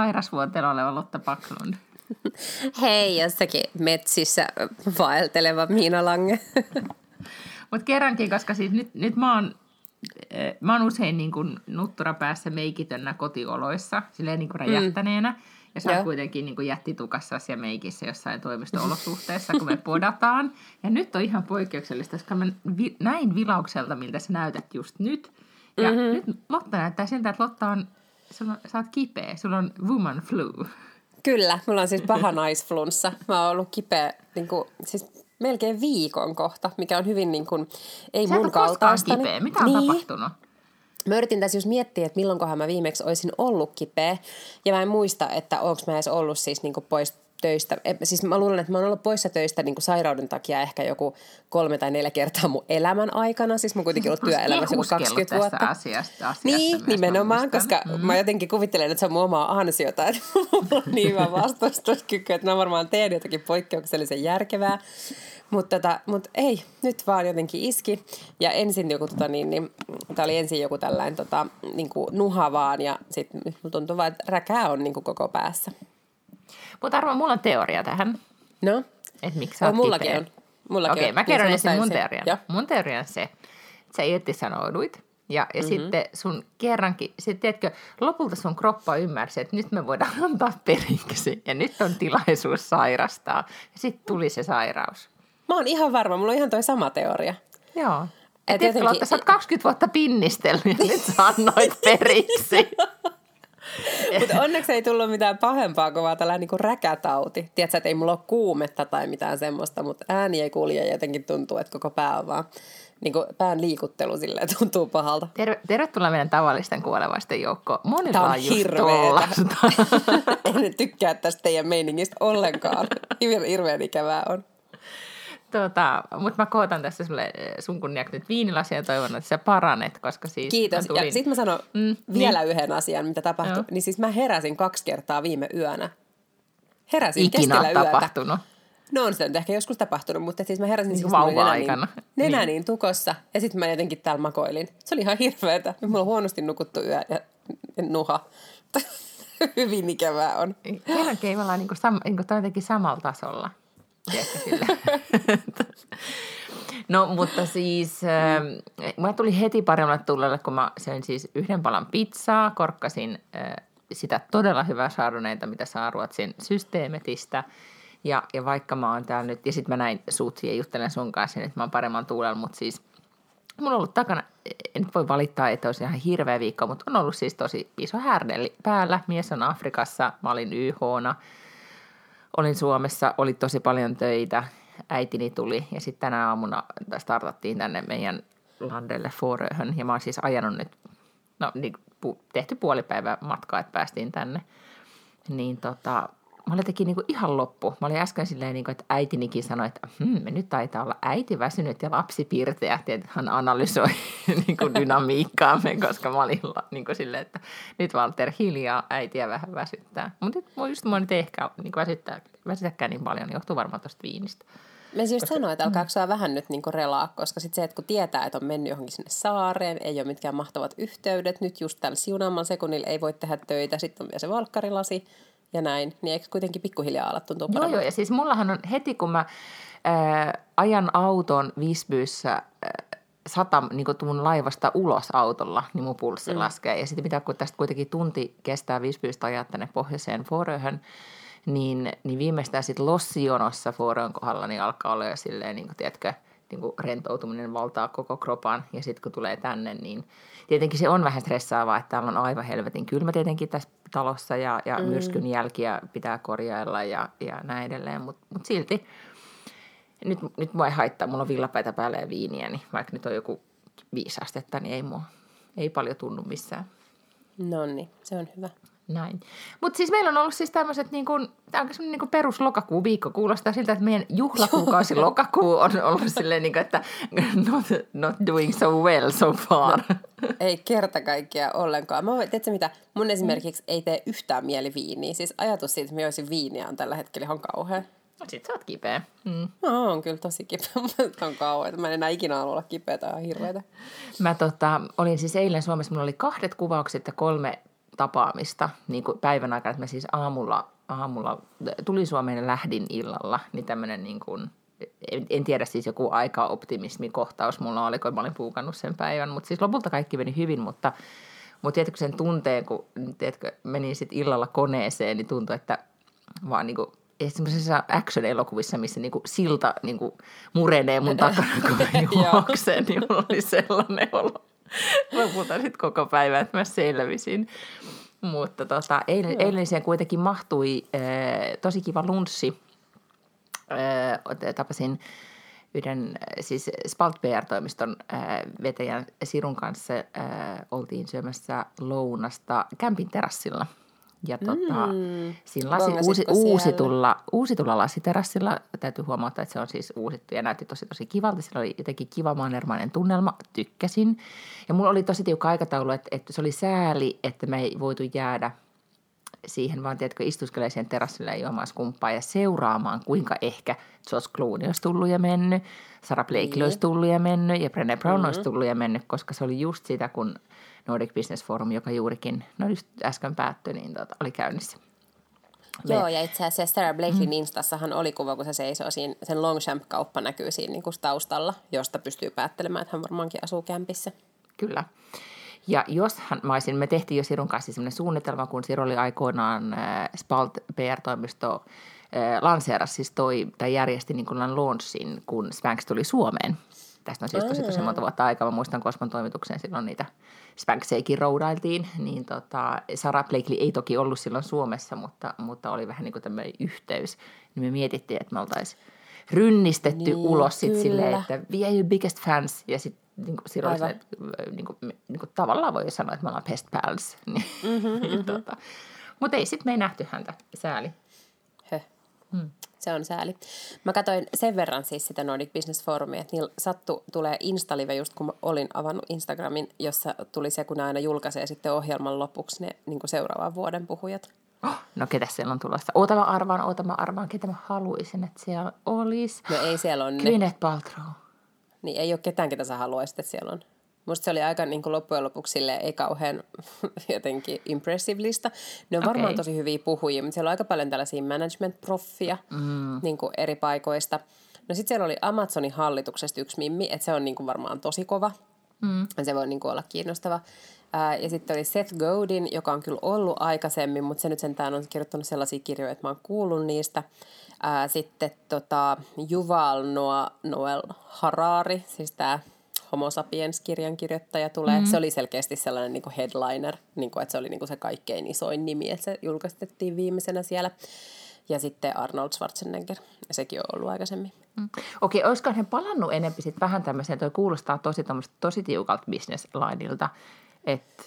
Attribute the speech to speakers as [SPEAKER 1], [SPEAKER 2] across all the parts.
[SPEAKER 1] Sairasvuoteella oleva Lotta Paklund.
[SPEAKER 2] Hei, jossakin metsissä vaelteleva Miina Lange.
[SPEAKER 1] Mutta kerrankin, koska siis nyt, nyt mä oon eh, Mä oon usein niin kuin nuttura päässä meikitönnä kotioloissa, silleen niin kuin räjähtäneenä. Mm. Ja sä oot kuitenkin niin kuin jättitukassa ja meikissä jossain toimisto-olosuhteessa, kun me podataan. Ja nyt on ihan poikkeuksellista, koska mä vi- näin vilaukselta, miltä sä näytät just nyt. Ja mm-hmm. nyt Lotta näyttää siltä, että Lotta on, sulla, sä oot kipeä, sulla on woman flu.
[SPEAKER 2] Kyllä, mulla on siis paha naisflunssa. Mä oon ollut kipeä niin kuin, siis melkein viikon kohta, mikä on hyvin niin kuin, ei
[SPEAKER 1] Sä
[SPEAKER 2] mun kaltaista.
[SPEAKER 1] kipeä. Mitä on niin. tapahtunut?
[SPEAKER 2] Mä yritin tässä just miettiä, että milloinkohan mä viimeksi olisin ollut kipeä. Ja mä en muista, että onko mä edes ollut siis niin kuin pois töistä. Siis mä luulen, että mä oon ollut poissa töistä niin kuin sairauden takia ehkä joku kolme tai neljä kertaa mun elämän aikana. Siis mä kuitenkin ollut työelämässä joku 20 vuotta.
[SPEAKER 1] Asiasta, asiasta
[SPEAKER 2] niin, nimenomaan, koska mm. mä jotenkin kuvittelen, että se on mun omaa ansiota, että mulla on niin hyvä vastustuskyky, että mä varmaan teen jotakin poikkeuksellisen järkevää. Mutta tota, mut ei, nyt vaan jotenkin iski. Ja ensin joku, tota, niin, niin, tämä oli ensin joku tällainen tota, niin kuin nuha vaan ja sitten tuntuu vaan, että räkää on niin kuin koko päässä.
[SPEAKER 1] Mutta arvo, mulla on teoria tähän.
[SPEAKER 2] No?
[SPEAKER 1] Että miksi sä oot
[SPEAKER 2] mullakin
[SPEAKER 1] kipeä.
[SPEAKER 2] on. Mullakin
[SPEAKER 1] Okei, mä kerron
[SPEAKER 2] Niin
[SPEAKER 1] ensin mun
[SPEAKER 2] se-
[SPEAKER 1] teorian.
[SPEAKER 2] Joo.
[SPEAKER 1] Mun teoria on se, että sä irtisanouduit. Ja, ja mm-hmm. sitten sun kerrankin, sit tiedätkö, lopulta sun kroppa ymmärsi, että nyt me voidaan antaa periksi. Ja nyt on tilaisuus sairastaa. Ja sitten tuli se sairaus.
[SPEAKER 2] Mä oon ihan varma, mulla on ihan toi sama teoria.
[SPEAKER 1] Joo.
[SPEAKER 2] Et
[SPEAKER 1] Et tiedätkö,
[SPEAKER 2] jotenkin-
[SPEAKER 1] Lotta, sä oot 20 vuotta pinnistellyt ja nyt sä annoit periksi.
[SPEAKER 2] Mutta onneksi ei tullut mitään pahempaa kuin vaan tällainen niinku räkätauti. Tiedätkö, että ei mulla ole kuumetta tai mitään semmoista, mutta ääni ei kulje ja jotenkin tuntuu, että koko pää on vaan, niinku pään liikuttelu silleen tuntuu pahalta.
[SPEAKER 1] Terve, tervetuloa meidän tavallisten kuolevaisten joukkoon. Monilla
[SPEAKER 2] Tää on
[SPEAKER 1] on just
[SPEAKER 2] hirveetä.
[SPEAKER 1] tollasta.
[SPEAKER 2] en tykkää tästä teidän meiningistä ollenkaan. Hirveän ikävää on.
[SPEAKER 1] Tota, mutta mä kootan tässä sulle eh, sun kunniaksi nyt viinilasia ja toivon, että sä paranet, koska siis
[SPEAKER 2] Kiitos.
[SPEAKER 1] mä
[SPEAKER 2] Ja
[SPEAKER 1] tulin...
[SPEAKER 2] sitten mä sanon
[SPEAKER 1] Mm,
[SPEAKER 2] mm, vielä niin. yhden asian, mitä tapahtui.
[SPEAKER 1] Joo.
[SPEAKER 2] Niin siis mä heräsin kaksi kertaa viime yönä. Heräsin
[SPEAKER 1] Ikinä
[SPEAKER 2] keskellä yötä.
[SPEAKER 1] tapahtunut.
[SPEAKER 2] No on sitä nyt ehkä joskus tapahtunut, mutta siis mä heräsin
[SPEAKER 1] Niin
[SPEAKER 2] siis
[SPEAKER 1] kuin
[SPEAKER 2] mulla oli nenä
[SPEAKER 1] vauva-aikana.
[SPEAKER 2] Niin,
[SPEAKER 1] Niin.
[SPEAKER 2] niin tukossa ja sitten mä jotenkin täällä makoilin. Se oli ihan hirveetä. Nyt mulla on huonosti nukuttu yö ja nuha. Hyvin ikävää on.
[SPEAKER 1] Kerrankin me ollaan niinku sam, niinku jotenkin samalla tasolla. No, mutta siis äh, mulla tuli heti paremmalle tullelle, kun mä söin siis yhden palan pizzaa, korkkasin äh, sitä todella hyvää chardonnayta, mitä saa Ruotsin systeemetistä. Ja, ja vaikka mä oon täällä nyt, ja sitten mä näin sut ja juttelen sun kanssa, niin että mä oon paremman tuulella, mutta siis mulla on ollut takana, en voi valittaa, että olisi ihan hirveä viikko, mutta on ollut siis tosi iso härdelli päällä. Mies on Afrikassa, mä olin YHna, olin Suomessa, oli tosi paljon töitä, äitini tuli ja sitten tänä aamuna startattiin tänne meidän landelle Foröhön ja mä oon siis ajanut nyt, no niin, tehty puolipäivä matkaa, että päästiin tänne. Niin tota, mä olin jotenkin niinku ihan loppu. Mä olin äsken silleen, niinku, että äitinikin sanoi, että hmm, nyt taitaa olla äiti väsynyt ja lapsi pirteä. Hän analysoi niinku dynamiikkaamme, koska mä olin niinku silleen, että nyt Walter hiljaa äitiä vähän väsyttää. Mutta just mua nyt ei ehkä niinku väsyttää, väsytäkään niin paljon, niin johtuu varmaan tuosta viinistä.
[SPEAKER 2] Mä siis just sanoin, että alkaako sua vähän nyt niinku relaa, koska sit se, että kun tietää, että on mennyt johonkin sinne saareen, ei ole mitkään mahtavat yhteydet, nyt just tällä siunaamalla sekunnilla ei voi tehdä töitä, sitten on vielä se valkkarilasi ja näin, niin eikö kuitenkin pikkuhiljaa ala tuntua
[SPEAKER 1] Joo,
[SPEAKER 2] paremmalta?
[SPEAKER 1] joo, ja siis mullahan on heti, kun mä ää, ajan auton Visbyssä ää, sata, niin kuin mun laivasta ulos autolla, niin mun pulssi mm. laskee. Ja sitten mitä kun tästä kuitenkin tunti kestää Visbystä ajaa tänne pohjoiseen Foröhön, niin, niin viimeistään sitten lossijonossa Forön kohdalla niin alkaa olla jo silleen, niin kuin, tiedätkö, niin kuin rentoutuminen valtaa koko kropan. Ja sitten kun tulee tänne, niin tietenkin se on vähän stressaavaa, että täällä on aivan helvetin kylmä tietenkin tässä talossa ja, ja mm. myrskyn jälkiä pitää korjailla ja, ja näin edelleen. Mutta mut silti nyt, nyt mua ei haittaa, mulla on villapäitä päällä ja viiniä, niin vaikka nyt on joku viisi astetta, niin ei mua, ei paljon tunnu missään.
[SPEAKER 2] No niin, se on hyvä.
[SPEAKER 1] Näin. Mutta siis meillä on ollut siis tämmöiset niin kuin, tämä on niin kuin perus lokakuu viikko. Kuulostaa siltä, että meidän juhlakuukausi lokakuu on ollut silleen, niin kuin, että not, not doing so well so far. No,
[SPEAKER 2] ei kerta kaikkia ollenkaan. Mä tiedätkö mitä, mun esimerkiksi ei tee yhtään mieli viiniä. Siis ajatus siitä, että mä olisin viiniä on tällä hetkellä ihan kauhean.
[SPEAKER 1] No sit sä oot kipeä. Mm.
[SPEAKER 2] No, on kyllä tosi kipeä, mutta on kauhean. Mä en enää ikinä halua olla kipeä tai hirveätä.
[SPEAKER 1] Mä tota, olin siis eilen Suomessa, mulla oli kahdet kuvaukset ja kolme tapaamista niin kuin päivän aikana, että mä siis aamulla, aamulla tuli Suomeen ja lähdin illalla, niin tämmöinen niin kuin, en, en tiedä siis joku aika-optimismikohtaus mulla oli, kun mä olin puukannut sen päivän, mutta siis lopulta kaikki meni hyvin, mutta, mutta tiedätkö sen tunteen, kun tiedätkö, menin sitten illalla koneeseen, niin tuntui, että vaan niin kuin semmoisessa action-elokuvissa, missä niinku silta niinku murenee mun takana, kun juoksen, niin mulla oli sellainen olo lopulta koko päivän, että mä selvisin. Mutta tota, eilen, eilen kuitenkin mahtui äh, tosi kiva lunssi. Äh, tapasin yhden siis Spalt PR-toimiston äh, vetäjän Sirun kanssa äh, oltiin syömässä lounasta kämpin terassilla – ja tota, mm. siinä lasi, uusi, uusitulla, uusitulla lasiterassilla, täytyy huomata, että se on siis uusittu ja näytti tosi tosi kivalta. Sillä oli jotenkin kiva manermainen tunnelma, tykkäsin. Ja mulla oli tosi tiukka aikataulu, että, että se oli sääli, että me ei voitu jäädä siihen, vaan tiedätkö, istuskelee siihen terassille ja juomaan skumppaa ja seuraamaan, kuinka ehkä Josh Clooney olisi tullut ja mennyt, Sarah Blakely niin. olisi tullut ja mennyt ja Brené Brown mm-hmm. olisi tullut ja mennyt, koska se oli just sitä, kun – Nordic Business Forum, joka juurikin, no just äsken päättyi, niin tota, oli käynnissä.
[SPEAKER 2] Me... Joo, ja itse asiassa Sarah Blakely mm. Instassahan oli kuva, kun se seisoo siinä, sen Longchamp-kauppa näkyy siinä niin kuin taustalla, josta pystyy päättelemään, että hän varmaankin asuu kämpissä.
[SPEAKER 1] Kyllä. Ja jos hän, mä olisin, me tehtiin jo Sirun kanssa sellainen suunnitelma, kun Siru oli aikoinaan äh, Spalt PR-toimisto äh, lanseerasi siis toi, tai järjesti niin kuin launchin, kun Spanx tuli Suomeen. Tästä on siis tosi tosi monta vuotta aikaa. Mä muistan Kosmon toimitukseen silloin niitä Spankseikin roudailtiin. Niin tota, Sarah Blakely ei toki ollut silloin Suomessa, mutta, mutta oli vähän niin kuin tämmöinen yhteys. Niin me mietittiin, että me oltaisiin rynnistetty niin, ulos sit silleen, että we are your biggest fans. Ja sitten niin kuin, silloin se, niin kuin, niin kuin, tavallaan voi sanoa, että me ollaan best pals. Mm-hmm, mm-hmm. tota. Mutta ei, sitten me ei nähty häntä. Sääli.
[SPEAKER 2] Höh. Hmm. Se on sääli. Mä katsoin sen verran siis sitä Nordic Business Forumia, että niillä sattu tulee Instalive just kun mä olin avannut Instagramin, jossa tuli se, kun ne aina julkaisee sitten ohjelman lopuksi ne niin seuraavan vuoden puhujat.
[SPEAKER 1] Oh, no ketä siellä on tulossa? Oota mä arvaan, oota mä arvaan, ketä mä haluaisin, että siellä olisi.
[SPEAKER 2] No ei siellä on
[SPEAKER 1] Gwyneth Paltrow.
[SPEAKER 2] Niin ei ole ketään, ketä sä haluaisit, että siellä on. Musta se oli aika niin kuin loppujen lopuksi sille, ei kauhean jotenkin impressive lista. Ne on okay. varmaan tosi hyviä puhujia, mutta siellä on aika paljon tällaisia management-proffia mm. niin kuin eri paikoista. No sitten siellä oli Amazonin hallituksesta yksi mimmi, että se on niin kuin varmaan tosi kova. Mm. Se voi niin kuin olla kiinnostava. Ää, ja sitten oli Seth Godin, joka on kyllä ollut aikaisemmin, mutta se nyt sentään on kirjoittanut sellaisia kirjoja, että mä oon kuullut niistä. Ää, sitten tota, Noah, Noel Harari, siis tämä Homo sapiens-kirjan kirjoittaja tulee. Mm. Se oli selkeästi sellainen niin kuin headliner, niin kuin, että se oli niin kuin se kaikkein isoin nimi, että se julkaistettiin viimeisenä siellä. Ja sitten Arnold Schwarzenegger, ja sekin on ollut aikaisemmin.
[SPEAKER 1] Mm. Okei, olisiko hän palannut enemmän sit vähän tämmöiseen, toi kuulostaa tosi, tosi tiukalta business lineilta, että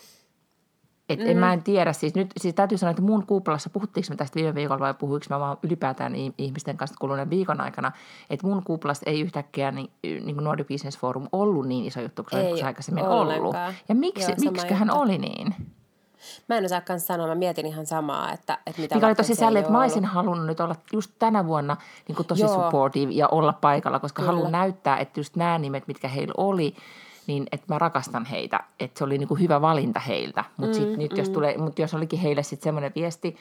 [SPEAKER 1] et mm. en, mä en tiedä, siis nyt siis täytyy sanoa, että mun kuplassa, puhuttiinko me tästä viime viikolla vai puhuinko mä vaan ylipäätään ihmisten kanssa kuluneen viikon aikana, että mun kuplassa ei yhtäkkiä niin, niin kuin Nordic Business Forum ollut niin iso juttu kuin se aikaisemmin ollenkaan. ollut. Ja miksi, Joo, hän oli niin?
[SPEAKER 2] Mä en osaa sanoa, mä mietin ihan samaa, että, että mitä
[SPEAKER 1] Mikä oli tosi sääli, että mä olisin halunnut nyt olla just tänä vuonna niin kuin tosi Joo. supportive ja olla paikalla, koska Kyllä. haluan näyttää, että just nämä nimet, mitkä heillä oli, niin että mä rakastan heitä, että se oli niin kuin hyvä valinta heiltä. Mutta mm, nyt jos, mm. tulee, mut jos olikin heille sitten semmoinen viesti,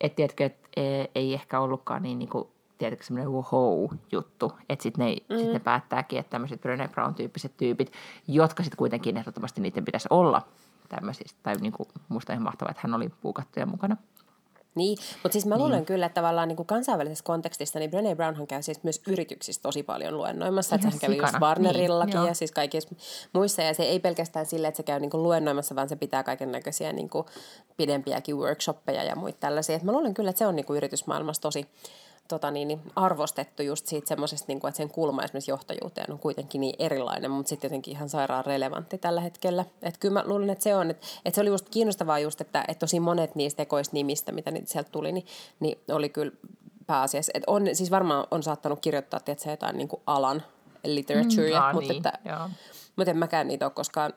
[SPEAKER 1] että tiedätkö, että e, ei ehkä ollutkaan niin, niin kuin, tiedätkö, semmoinen wow-juttu, että sitten ne, mm. sit ne päättääkin, että tämmöiset Brené Brown-tyyppiset tyypit, jotka sitten kuitenkin ehdottomasti niiden pitäisi olla tämmöisistä, tai niin kuin, musta ihan mahtavaa, että hän oli puukattuja mukana.
[SPEAKER 2] Niin, mutta siis mä luulen niin. kyllä, että tavallaan niin kuin kansainvälisessä kontekstissa, niin Brené Brownhan käy siis myös yrityksissä tosi paljon luennoimassa. Että hän kävi just Warnerillakin niin, ja siis kaikissa muissa. Ja se ei pelkästään sille, että se käy niin kuin luennoimassa, vaan se pitää kaiken näköisiä niin kuin pidempiäkin workshoppeja ja muita tällaisia. Et mä luulen kyllä, että se on niin kuin yritysmaailmassa tosi, tota niin, niin arvostettu just siitä semmoisesta, niin kuin, että sen kulma esimerkiksi johtajuuteen on kuitenkin niin erilainen, mutta sitten jotenkin ihan sairaan relevantti tällä hetkellä. Että kyllä mä luulen, että se on, että, että se oli just kiinnostavaa just, että, että tosi monet niistä ekoista nimistä, mitä niitä sieltä tuli, niin, niin oli kyllä pääasiassa, että on, siis varmaan on saattanut kirjoittaa, että jotain niin kuin alan literaturea, mm, mutta, niin, että, mutta en mäkään niitä ole koskaan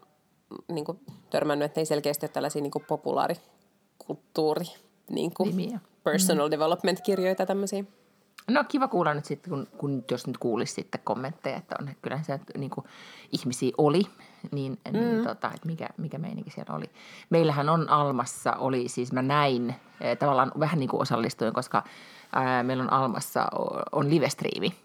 [SPEAKER 2] niin kuin, törmännyt, että ei selkeästi ole tällaisia niin kuin populaarikulttuuri, niin kuin Nimiä. personal mm. development-kirjoja tämmöisiä.
[SPEAKER 1] No kiva kuulla nyt sitten, kun, kun jos nyt kuulisi sitten kommentteja, että on, kyllä se niin kuin, ihmisiä oli, niin, niin mm. niin tota, että mikä, mikä meininki siellä oli. Meillähän on Almassa, oli siis mä näin, eh, tavallaan vähän niin kuin osallistuin, koska ää, meillä on Almassa on livestriimi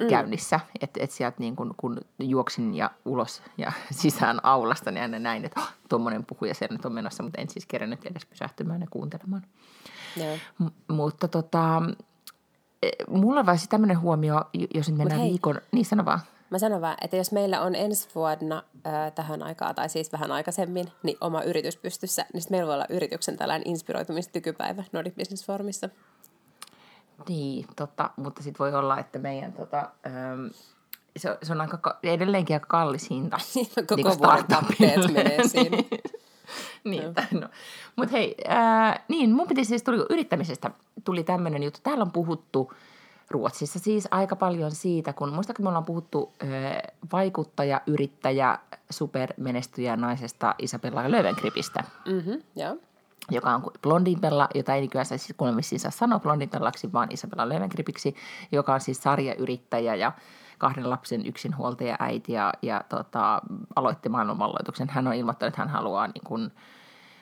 [SPEAKER 1] mm. käynnissä. Että et sieltä niin kun, kun juoksin ja ulos ja sisään aulasta, niin aina näin, että oh, tuommoinen puhuja siellä nyt on menossa, mutta en siis kerännyt edes pysähtymään ja kuuntelemaan. M- mutta tota, mulla on vaan tämmöinen huomio, jos nyt mennään viikon, niin sano vaan.
[SPEAKER 2] Mä sanon vaan, että jos meillä on ensi vuonna äh, tähän aikaan, tai siis vähän aikaisemmin, niin oma yritys pystyssä, niin sitten meillä voi olla yrityksen tällainen inspiroitumistykypäivä Nordic Business Formissa.
[SPEAKER 1] Niin, totta, mutta sitten voi olla, että meidän tota, ähm, se, se on aika, edelleenkin aika kallis hinta.
[SPEAKER 2] Koko niin vuoden menee siinä.
[SPEAKER 1] niin, no. Mutta hei, äh, niin mun piti siis tuli yrittämisestä tuli tämmöinen juttu. Täällä on puhuttu Ruotsissa siis aika paljon siitä, kun muistakin me ollaan puhuttu äh, vaikuttaja, yrittäjä, supermenestyjä naisesta Isabella Löwengripistä.
[SPEAKER 2] Mm-hmm, yeah
[SPEAKER 1] joka on Blondinbella, jota ei nykyään siis kuulemma saa sanoa Blondinbellaksi, vaan Isabella Löwengripiksi, joka on siis sarjayrittäjä ja kahden lapsen yksinhuoltaja äiti ja, ja tota, aloitti maailmanvalloituksen. Hän on ilmoittanut, että hän haluaa niin kuin,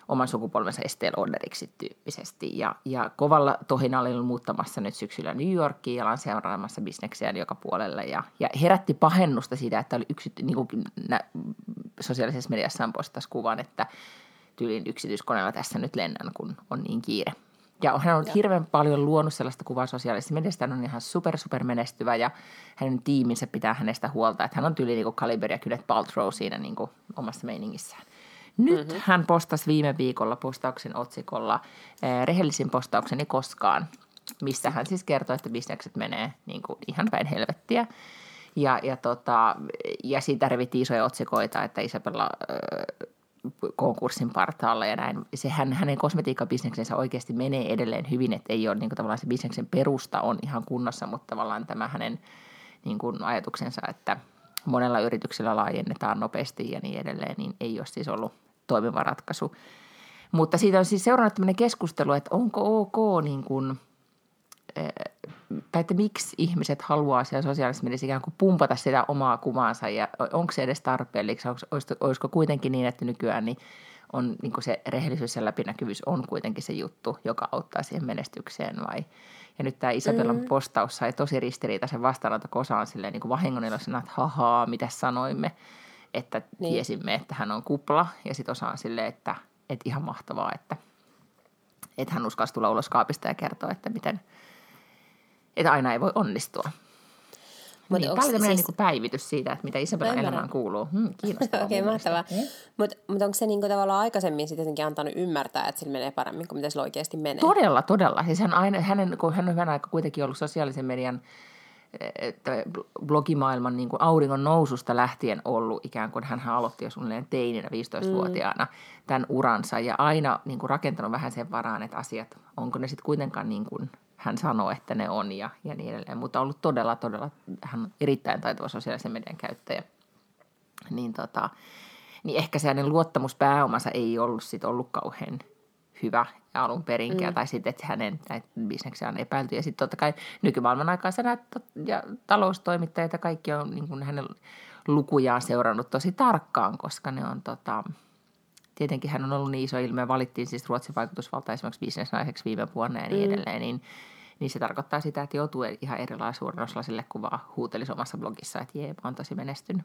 [SPEAKER 1] oman sukupolvensa Estelle Lauderiksi tyyppisesti. Ja, ja kovalla tohinalla oli muuttamassa nyt syksyllä New Yorkiin ja lanseeraamassa bisneksiä joka puolelle. Ja, ja herätti pahennusta siitä, että oli yksi, niin kuin nä, sosiaalisessa mediassa on kuvan, että tyylin yksityiskoneella tässä nyt lennän, kun on niin kiire. Ja hän on ja. hirveän paljon luonut sellaista kuvaa sosiaalisessa mediassa. Hän on ihan super, super menestyvä ja hänen tiiminsä pitää hänestä huolta. Että hän on tyyli niin Kaliber ja Gwyneth Paltrow siinä niin kuin omassa meiningissään. Nyt mm-hmm. hän postasi viime viikolla postauksen otsikolla eh, rehellisin postaukseni koskaan, missä hän siis kertoo, että bisnekset menee niin kuin ihan päin helvettiä. Ja, ja, tota, ja siitä revittiin isoja otsikoita, että Isabella äh, konkurssin partaalla ja näin. Se, hän, hänen kosmetiikkabisneksensä oikeasti menee edelleen hyvin, että ei ole niin kuin, tavallaan se bisneksen perusta on ihan kunnossa, mutta tavallaan tämä hänen niin kuin, ajatuksensa, että monella yrityksellä laajennetaan nopeasti ja niin edelleen, niin ei ole siis ollut toimiva ratkaisu. Mutta siitä on siis seurannut tämmöinen keskustelu, että onko ok niin kuin, tai että miksi ihmiset haluaa siellä sosiaalisessa mediassa ikään kuin pumpata sitä omaa kuvaansa ja onko se edes tarpeelliksi, olisiko, olisiko kuitenkin niin, että nykyään niin on niin kuin se rehellisyys ja läpinäkyvyys on kuitenkin se juttu, joka auttaa siihen menestykseen vai – ja nyt tämä Isabellan mm. postaus sai tosi ristiriitaisen vastaanoton, kun osa on silleen niin kuin vahingonilosena, että hahaa, mitä sanoimme, että niin. tiesimme, että hän on kupla. Ja sitten osa on silleen, että, että ihan mahtavaa, että, että hän uskalsi tulla ulos kaapista ja kertoa, että miten – että aina ei voi onnistua. Mut niin, tämä oli siis... niin päivitys siitä, että mitä Isabella elämään kuuluu. Hmm, kiinnostavaa.
[SPEAKER 2] Okei, okay, mahtavaa. Mutta mut onko se niinku tavallaan aikaisemmin sitten jotenkin antanut ymmärtää, että sillä menee paremmin kuin mitä sillä oikeasti menee?
[SPEAKER 1] Todella, todella. Siis hän, aina, hänen, kun hän on hyvän aika kuitenkin ollut sosiaalisen median että blogimaailman niin kuin auringon noususta lähtien ollut ikään kuin hän aloitti jo suunnilleen teininä 15-vuotiaana mm. tämän uransa ja aina niin kuin rakentanut vähän sen varaan, että asiat, onko ne sitten kuitenkaan niin kuin hän sanoo, että ne on ja, ja niin edelleen. Mutta on ollut todella, todella, hän on erittäin taitava sosiaalisen median käyttäjä. Niin, tota, niin ehkä se hänen luottamuspääomansa ei ollut sit ollut kauhean hyvä alun perinkään, mm. tai sitten, että hänen bisneksiä on epäilty. Ja sitten totta kai nykymaailman aikaisena ja taloustoimittajat ja kaikki on niin kuin hänen lukujaan seurannut tosi tarkkaan, koska ne on tota, tietenkin hän on ollut niin iso ilme, valittiin siis Ruotsin vaikutusvaltaisemmaksi bisnesnaiseksi viime vuonna ja niin mm. edelleen, niin, niin se tarkoittaa sitä, että joutuu ihan erilaisella sille, kun vaan huutelisi omassa blogissa, että jee, mä oon tosi menestynyt.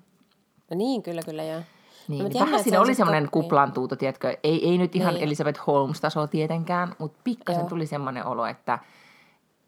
[SPEAKER 2] No niin, kyllä, kyllä, joo.
[SPEAKER 1] Niin, no, vähän siinä oli semmoinen kuplantuuto, tiedätkö, ei, ei nyt ihan niin. Elizabeth Holmes-tasoa tietenkään, mutta pikkasen Joo. tuli semmoinen olo, että,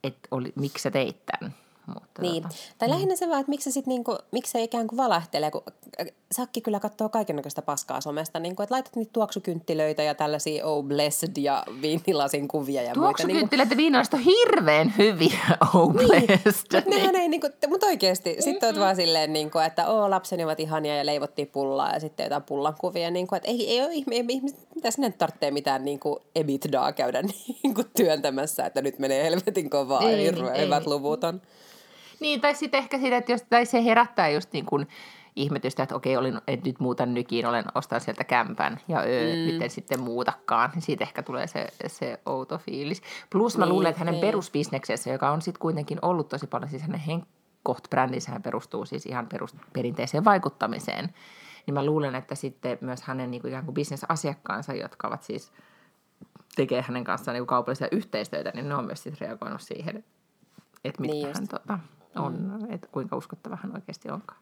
[SPEAKER 1] että oli, miksi sä teit tämän. Mutta
[SPEAKER 2] Niin.
[SPEAKER 1] tota,
[SPEAKER 2] Tai lähinnä se vaan, että miksi se, sit niinku, miksi se ikään kuin valehtelee, kun äh, Sakki kyllä katsoo kaikenlaista paskaa somesta, niinku, että laitat niitä tuoksukynttilöitä ja tällaisia oh blessed ja viinilasin kuvia ja muita. Niinku,
[SPEAKER 1] ja viinalaiset on hirveän hyviä, oh blessed.
[SPEAKER 2] Mutta nehän ei, niinku, mutta oikeasti, sitten oot vaan silleen, niinku, että oo, lapseni ovat ihania ja leivottiin pullaa ja sitten jotain pullan kuvia. Niinku, että ei, ei ole ihme, ihmiset, mitä sinne tarvitsee mitään niinku ebitdaa käydä niinku työntämässä, että nyt menee helvetin kovaa
[SPEAKER 1] Ei,
[SPEAKER 2] ja hirveän
[SPEAKER 1] ei.
[SPEAKER 2] hyvät luvut on.
[SPEAKER 1] Niin, tai sitten ehkä sitä, että jos, tai se herättää just niin kuin ihmetystä, että okei, olin, että nyt muutan nykiin, olen ostan sieltä kämpän ja öö, mm. nyt en sitten muutakaan. Niin siitä ehkä tulee se, se outo fiilis. Plus mä
[SPEAKER 2] Niin,
[SPEAKER 1] luulen, että hänen
[SPEAKER 2] niin.
[SPEAKER 1] perusbisneksessä, joka on sitten kuitenkin ollut tosi paljon, siis hänen Henkoht-brändinsä hän perustuu siis ihan perus, perinteiseen vaikuttamiseen. Niin mä luulen, että sitten myös hänen niin kuin ikään kuin bisnesasiakkaansa, jotka ovat siis tekee hänen kanssaan niin kaupallisia yhteistyötä, niin ne on myös sitten reagoinut siihen, että mitkä
[SPEAKER 2] Niin
[SPEAKER 1] hän tota, on, mm. että kuinka uskottava hän oikeasti onkaan.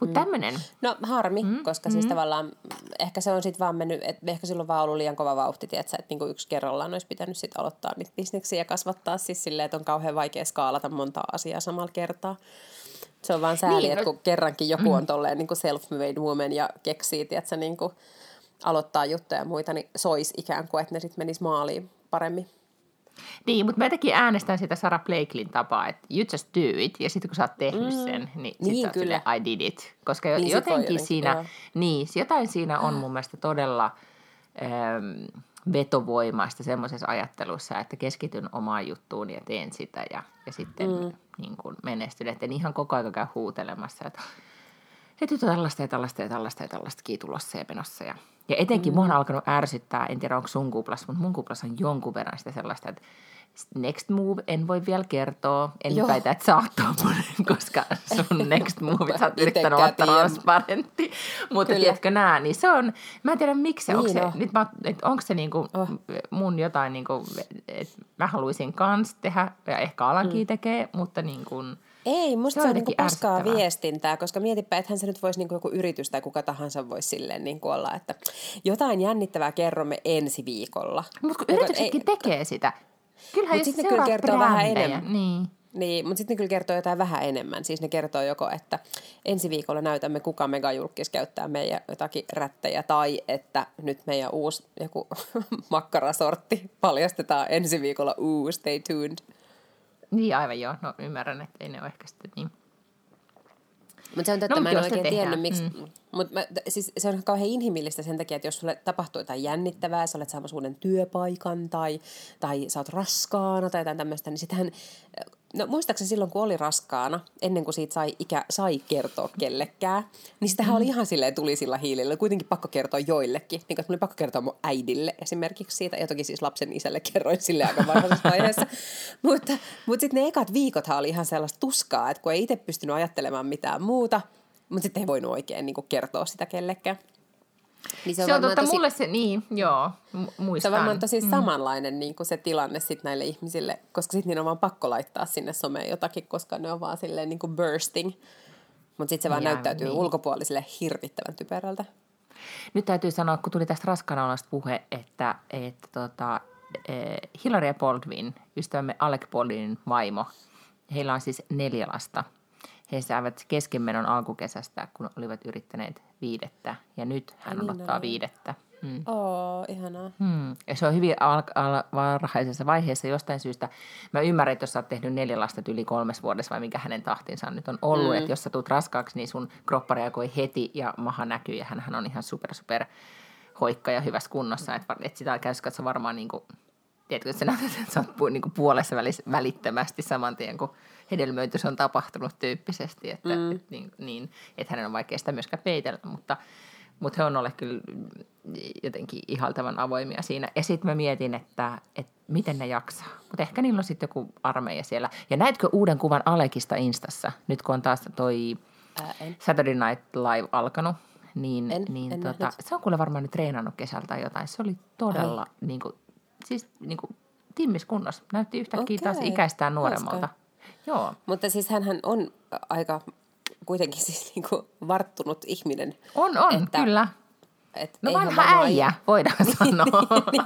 [SPEAKER 1] Mutta mm. tämmöinen,
[SPEAKER 2] No harmi, mm, koska mm. siis tavallaan ehkä se on sitten vaan mennyt, että ehkä silloin vaan ollut liian kova vauhti, tietsä, että niinku yksi kerrallaan olisi pitänyt sitten aloittaa niitä bisneksiä ja kasvattaa siis silleen, että on kauhean vaikea skaalata monta asiaa samalla kertaa. Se on vaan sääli,
[SPEAKER 1] Niin,
[SPEAKER 2] että
[SPEAKER 1] no-
[SPEAKER 2] kun kerrankin joku on tolleen niin kuin self-made woman ja keksii, tietsä, niin kuin aloittaa juttuja ja muita, niin sois ikään kuin, että ne sitten menis maaliin paremmin.
[SPEAKER 1] Niin, mutta mä jotenkin äänestän sitä Sarah Blakelin tapaa, että you just do it, ja sitten kun sä oot tehnyt mm. sen, niin, sit
[SPEAKER 2] Niin,
[SPEAKER 1] oot
[SPEAKER 2] kyllä.
[SPEAKER 1] silleen, I did it. Koska
[SPEAKER 2] Niin, sit
[SPEAKER 1] jotenkin
[SPEAKER 2] jotenkin,
[SPEAKER 1] siinä,
[SPEAKER 2] joo.
[SPEAKER 1] niin, jotain siinä on mun mielestä todella ähm, vetovoimaista semmoisessa ajattelussa, että keskityn omaan juttuun ja teen sitä ja, ja sitten mm. niin kuin menestyn. Että en ihan koko ajan käy huutelemassa, että että tällaista ja tällaista ja tällaista ja tällaista tulossa ja menossa. Ja, ja etenkin mm. mua on alkanut ärsyttää, en tiedä onko sun kuplassa, mutta mun kuplassa on jonkun verran sitä sellaista, että next move en voi vielä kertoa. En
[SPEAKER 2] Joo.
[SPEAKER 1] väitä, että sä oot tommonen, koska sun next move, sä oot yrittänyt olla transparentti. Mutta
[SPEAKER 2] Kyllä.
[SPEAKER 1] tiedätkö nää, niin se on, mä en tiedä miksi
[SPEAKER 2] Niin
[SPEAKER 1] onko se,
[SPEAKER 2] on.
[SPEAKER 1] nyt mä, että onko se niinku
[SPEAKER 2] Oh.
[SPEAKER 1] mun jotain, niinku, että mä haluaisin kans tehdä, ja ehkä Alankin mm. tekee, mutta niin kuin,
[SPEAKER 2] Ei, musta
[SPEAKER 1] Se
[SPEAKER 2] se
[SPEAKER 1] on
[SPEAKER 2] on, niinku
[SPEAKER 1] jotenkin
[SPEAKER 2] paskaa
[SPEAKER 1] ärsyttävää.
[SPEAKER 2] viestintää, koska mietipä, että se nyt voisi niinku joku yritys tai kuka tahansa voisi silleen niinku olla, että jotain jännittävää kerromme ensi viikolla.
[SPEAKER 1] Mutta kun yrityksetkin
[SPEAKER 2] ei-
[SPEAKER 1] tekee sitä. Kyllähän jos
[SPEAKER 2] sit ne kyllä kertoo vähän enemmän.
[SPEAKER 1] Niin.
[SPEAKER 2] Niin, mutta sitten ne kyllä kertoo jotain vähän enemmän. Siis ne kertoo joko, että ensi viikolla näytämme, kuka megajulkis käyttää meidän jotakin rättejä, tai että nyt meidän uusi joku makkarasortti paljastetaan ensi viikolla. Uu, stay tuned.
[SPEAKER 1] Niin aivan joo, no ymmärrän, että ei ne ole ehkä sitten niin.
[SPEAKER 2] Mutta se on totta,
[SPEAKER 1] No,
[SPEAKER 2] mä en oikein
[SPEAKER 1] tehdään,
[SPEAKER 2] tiennyt, miksi. Mm. Mutta siis se on kauhean inhimillistä sen takia, että jos sulle tapahtuu jotain jännittävää, sä olet saamassa uuden työpaikan tai, tai sä oot raskaana tai jotain tämmöistä, niin sitähän, no muistaakseni silloin kun oli raskaana, ennen kuin siitä sai, ikä, sai kertoa kellekään, niin sitähän mm. oli ihan silleen tulisilla hiilillä. Kuitenkin pakko kertoa joillekin. Niin kuin, oli pakko kertoa mun äidille esimerkiksi siitä, ja toki siis lapsen isälle kerroin sille aika varhaisessa vaiheessa. mutta mutta sitten ne ekat viikothan oli ihan sellaista tuskaa, että kun ei itse pystynyt ajattelemaan mitään muuta, mutta sitten ei voinut oikein niin kuin kertoa sitä kellekään. Niin
[SPEAKER 1] Se on,
[SPEAKER 2] varmaan
[SPEAKER 1] totta, mulle se, niin, joo, mu-
[SPEAKER 2] se
[SPEAKER 1] muistan.
[SPEAKER 2] on varmaan tosi mm. samanlainen niin kuin se tilanne sit näille ihmisille, koska sitten niin on vaan pakko laittaa sinne someen jotakin, koska ne on vaan silleen niin kuin bursting. Mutta sitten se vaan
[SPEAKER 1] Ja,
[SPEAKER 2] näyttäytyy
[SPEAKER 1] niin.
[SPEAKER 2] ulkopuolisille hirvittävän typerältä.
[SPEAKER 1] Nyt täytyy sanoa, kun tuli tästä raskaanaolosta puhe, että, että tota, eh, Hillary Baldwin, ystävämme Alec Baldwinin vaimo, heillä on siis neljä lasta. He saivat keskenmenon alkukesästä, kun olivat yrittäneet viidettä, ja nyt hän
[SPEAKER 2] niin
[SPEAKER 1] odottaa
[SPEAKER 2] oli.
[SPEAKER 1] viidettä. Mm.
[SPEAKER 2] Oo, ihanaa.
[SPEAKER 1] Hmm. Ja se on hyvin al- al- varhaisessa vaiheessa jostain syystä. Mä ymmärrän, että jos sä oot tehnyt neljä lasta yli kolmes vuodessa vai mikä hänen tahtinsa nyt on ollut, mm. että jos sä tulet raskaaksi, niin sun kroppa reagoi heti ja maha näkyy ja hän on ihan super super hoikka ja hyvässä kunnossa, että et sitä käy katso varmaan niin kuin, tiedätkö, että sä näytät, että sä oot pu- niin kuin puolessa välissä välittömästi saman tien, kun hedelmöitys on tapahtunut tyyppisesti, että mm. et, niin, niin, että hänen on vaikea sitä myöskään peitellä, mutta mutta he on olleet kyllä jotenkin ihaltavan avoimia siinä. Ja sitten mä mietin, että, että miten ne jaksaa. Mutta ehkä niillä on sitten joku armeija siellä. Ja näetkö uuden kuvan Alekista Instassa, nyt kun on taas toi
[SPEAKER 2] Ää, en.
[SPEAKER 1] Saturday Night Live alkanut? Niin,
[SPEAKER 2] En-
[SPEAKER 1] niin
[SPEAKER 2] en
[SPEAKER 1] tota, se on kuule varmaan nyt treenannut kesällä tai jotain. Se oli todella niin kuin, siis niin kuin, timmiskunnossa. Näytti yhtäkkiä taas
[SPEAKER 2] Okei.
[SPEAKER 1] ikäistään nuoremmalta. Joo,
[SPEAKER 2] Mutta siis hän on aika kuitenkin siis niin kuin varttunut ihminen.
[SPEAKER 1] on, on,
[SPEAKER 2] Että-
[SPEAKER 1] kyllä.
[SPEAKER 2] Et
[SPEAKER 1] No vanha äijä, voidaan sanoa.
[SPEAKER 2] niin,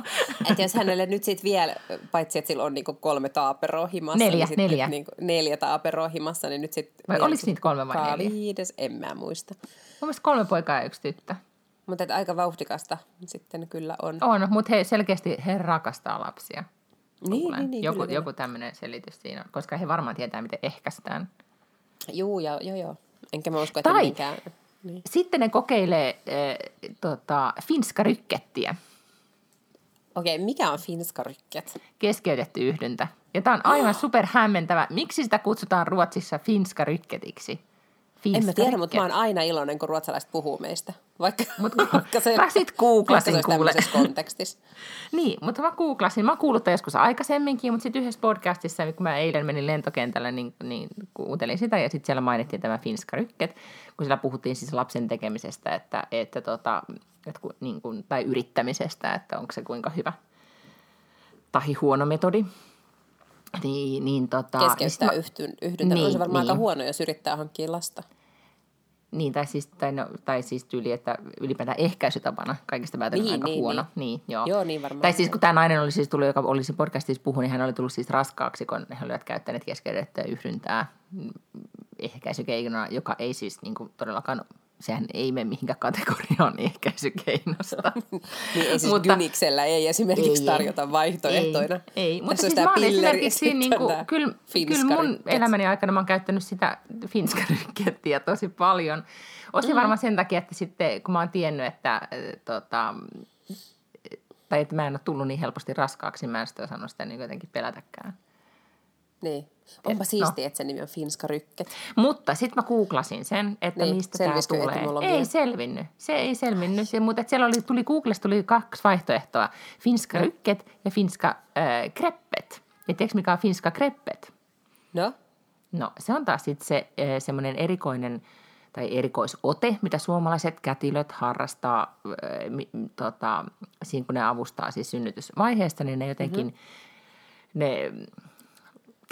[SPEAKER 2] että jos hänelle nyt sitten vielä, paitsi että sillä on niinku kolme taaperoa himassa.
[SPEAKER 1] Neljä,
[SPEAKER 2] niin sit
[SPEAKER 1] neljä.
[SPEAKER 2] Nyt niinku neljä taaperoa himassa, niin nyt sitten...
[SPEAKER 1] Vai oliko niitä kolme vai neljä?
[SPEAKER 2] Viides, en mä muista.
[SPEAKER 1] Mun mielestä kolme poikaa ja yksi tyttö.
[SPEAKER 2] Mutta aika vauhdikasta sitten kyllä on.
[SPEAKER 1] On, mutta he selkeästi he rakastaa lapsia.
[SPEAKER 2] Niin, niin, niin,
[SPEAKER 1] joku,
[SPEAKER 2] kyllä,
[SPEAKER 1] joku tämmöinen selitys siinä, on, koska he varmaan tietää, miten ehkäistään.
[SPEAKER 2] Juu, ja, joo, joo. Enkä mä usko, että
[SPEAKER 1] Tai-
[SPEAKER 2] minkään... Niin.
[SPEAKER 1] Sitten ne kokeilee äh, tota, finska-rykkettiä,
[SPEAKER 2] Okei, mikä on finskarykket?
[SPEAKER 1] keskeytetty yhdyntä. Ja tämä on aivan super hämmentävä. Miksi sitä kutsutaan Ruotsissa finska-rykketiksi?
[SPEAKER 2] En mä tiedä, mutta mä oon aina iloinen, kun ruotsalaiset puhuu meistä. Vaikka,
[SPEAKER 1] Mut
[SPEAKER 2] vaikka se,
[SPEAKER 1] mä sit googlasin,
[SPEAKER 2] olisi
[SPEAKER 1] kuule.
[SPEAKER 2] kontekstissa.
[SPEAKER 1] Niin, mutta mä googlasin. Mä oon kuullut joskus aikaisemminkin, mutta sitten yhdessä podcastissa, kun mä eilen menin lentokentällä, niin, niin kuuntelin sitä ja sitten siellä mainittiin tämä Finska Rykket, kun siellä puhuttiin siis lapsen tekemisestä että, että tota, että kun, niin kuin, tai yrittämisestä, että onko se kuinka hyvä tai huono metodi. Niin, niin, tota, niin
[SPEAKER 2] Keskeyttää
[SPEAKER 1] mä-
[SPEAKER 2] yhdyntä.
[SPEAKER 1] Niin,
[SPEAKER 2] on se varmaan
[SPEAKER 1] niin.
[SPEAKER 2] aika huono, jos yrittää hankkia lasta.
[SPEAKER 1] Niin, tai siis, tai, no, tai siis tyyli, että ylipäätään ehkäisytapana kaikista päätellen
[SPEAKER 2] Niin,
[SPEAKER 1] aika
[SPEAKER 2] niin,
[SPEAKER 1] huono.
[SPEAKER 2] niin.
[SPEAKER 1] Niin, joo.
[SPEAKER 2] Joo, niin varmaan.
[SPEAKER 1] Tai siis kun tämä nainen oli siis tullut, joka olisi podcastissa puhunut, niin hän oli tullut siis raskaaksi, kun he olivat käyttäneet keskeytettyä yhdyntää mm, ehkäisykeinona, joka ei siis niin kuin todellakaan, sehän ei mene mihinkään kategoriaan ehkäisykeinosta.
[SPEAKER 2] Niin ei siis
[SPEAKER 1] Mutta-
[SPEAKER 2] Gyniksellä ei esimerkiksi
[SPEAKER 1] Ei,
[SPEAKER 2] tarjota vaihtoehtoina.
[SPEAKER 1] Ei, ei. mutta siis mä
[SPEAKER 2] ja
[SPEAKER 1] esimerkiksi, niin kuin, kyllä, kyllä mun elämäni aikana mä oon käyttänyt sitä finskarykettiä tosi paljon. Osin
[SPEAKER 2] Mm.
[SPEAKER 1] varmaan sen takia, että sitten kun mä oon tiennyt, että, äh, tota, tai että mä en ole tullut niin helposti raskaaksi, mä en sitä osannut sitä niin jotenkin pelätäkään.
[SPEAKER 2] Niin. Onpa
[SPEAKER 1] no.
[SPEAKER 2] siistiä, että sen nimi on finskarykket.
[SPEAKER 1] Mutta sitten mä googlasin sen, että
[SPEAKER 2] Niin,
[SPEAKER 1] mistä tämä tulee. Ei selvinnyt. Se ei selvinnyt. Se, mutta siellä oli, tuli Googlesta tuli kaksi vaihtoehtoa. Finska rykket ja finska äh, kreppet. Ja tiedätkö mikä on finska kreppet?
[SPEAKER 2] No,
[SPEAKER 1] No se on taas sitten se eh, semmoinen erikoinen tai erikoisote, mitä suomalaiset kätilöt harrastaa eh, mi- tota, siinä, kun ne avustaa siis synnytysvaiheesta, niin ne jotenkin, mm-hmm. ne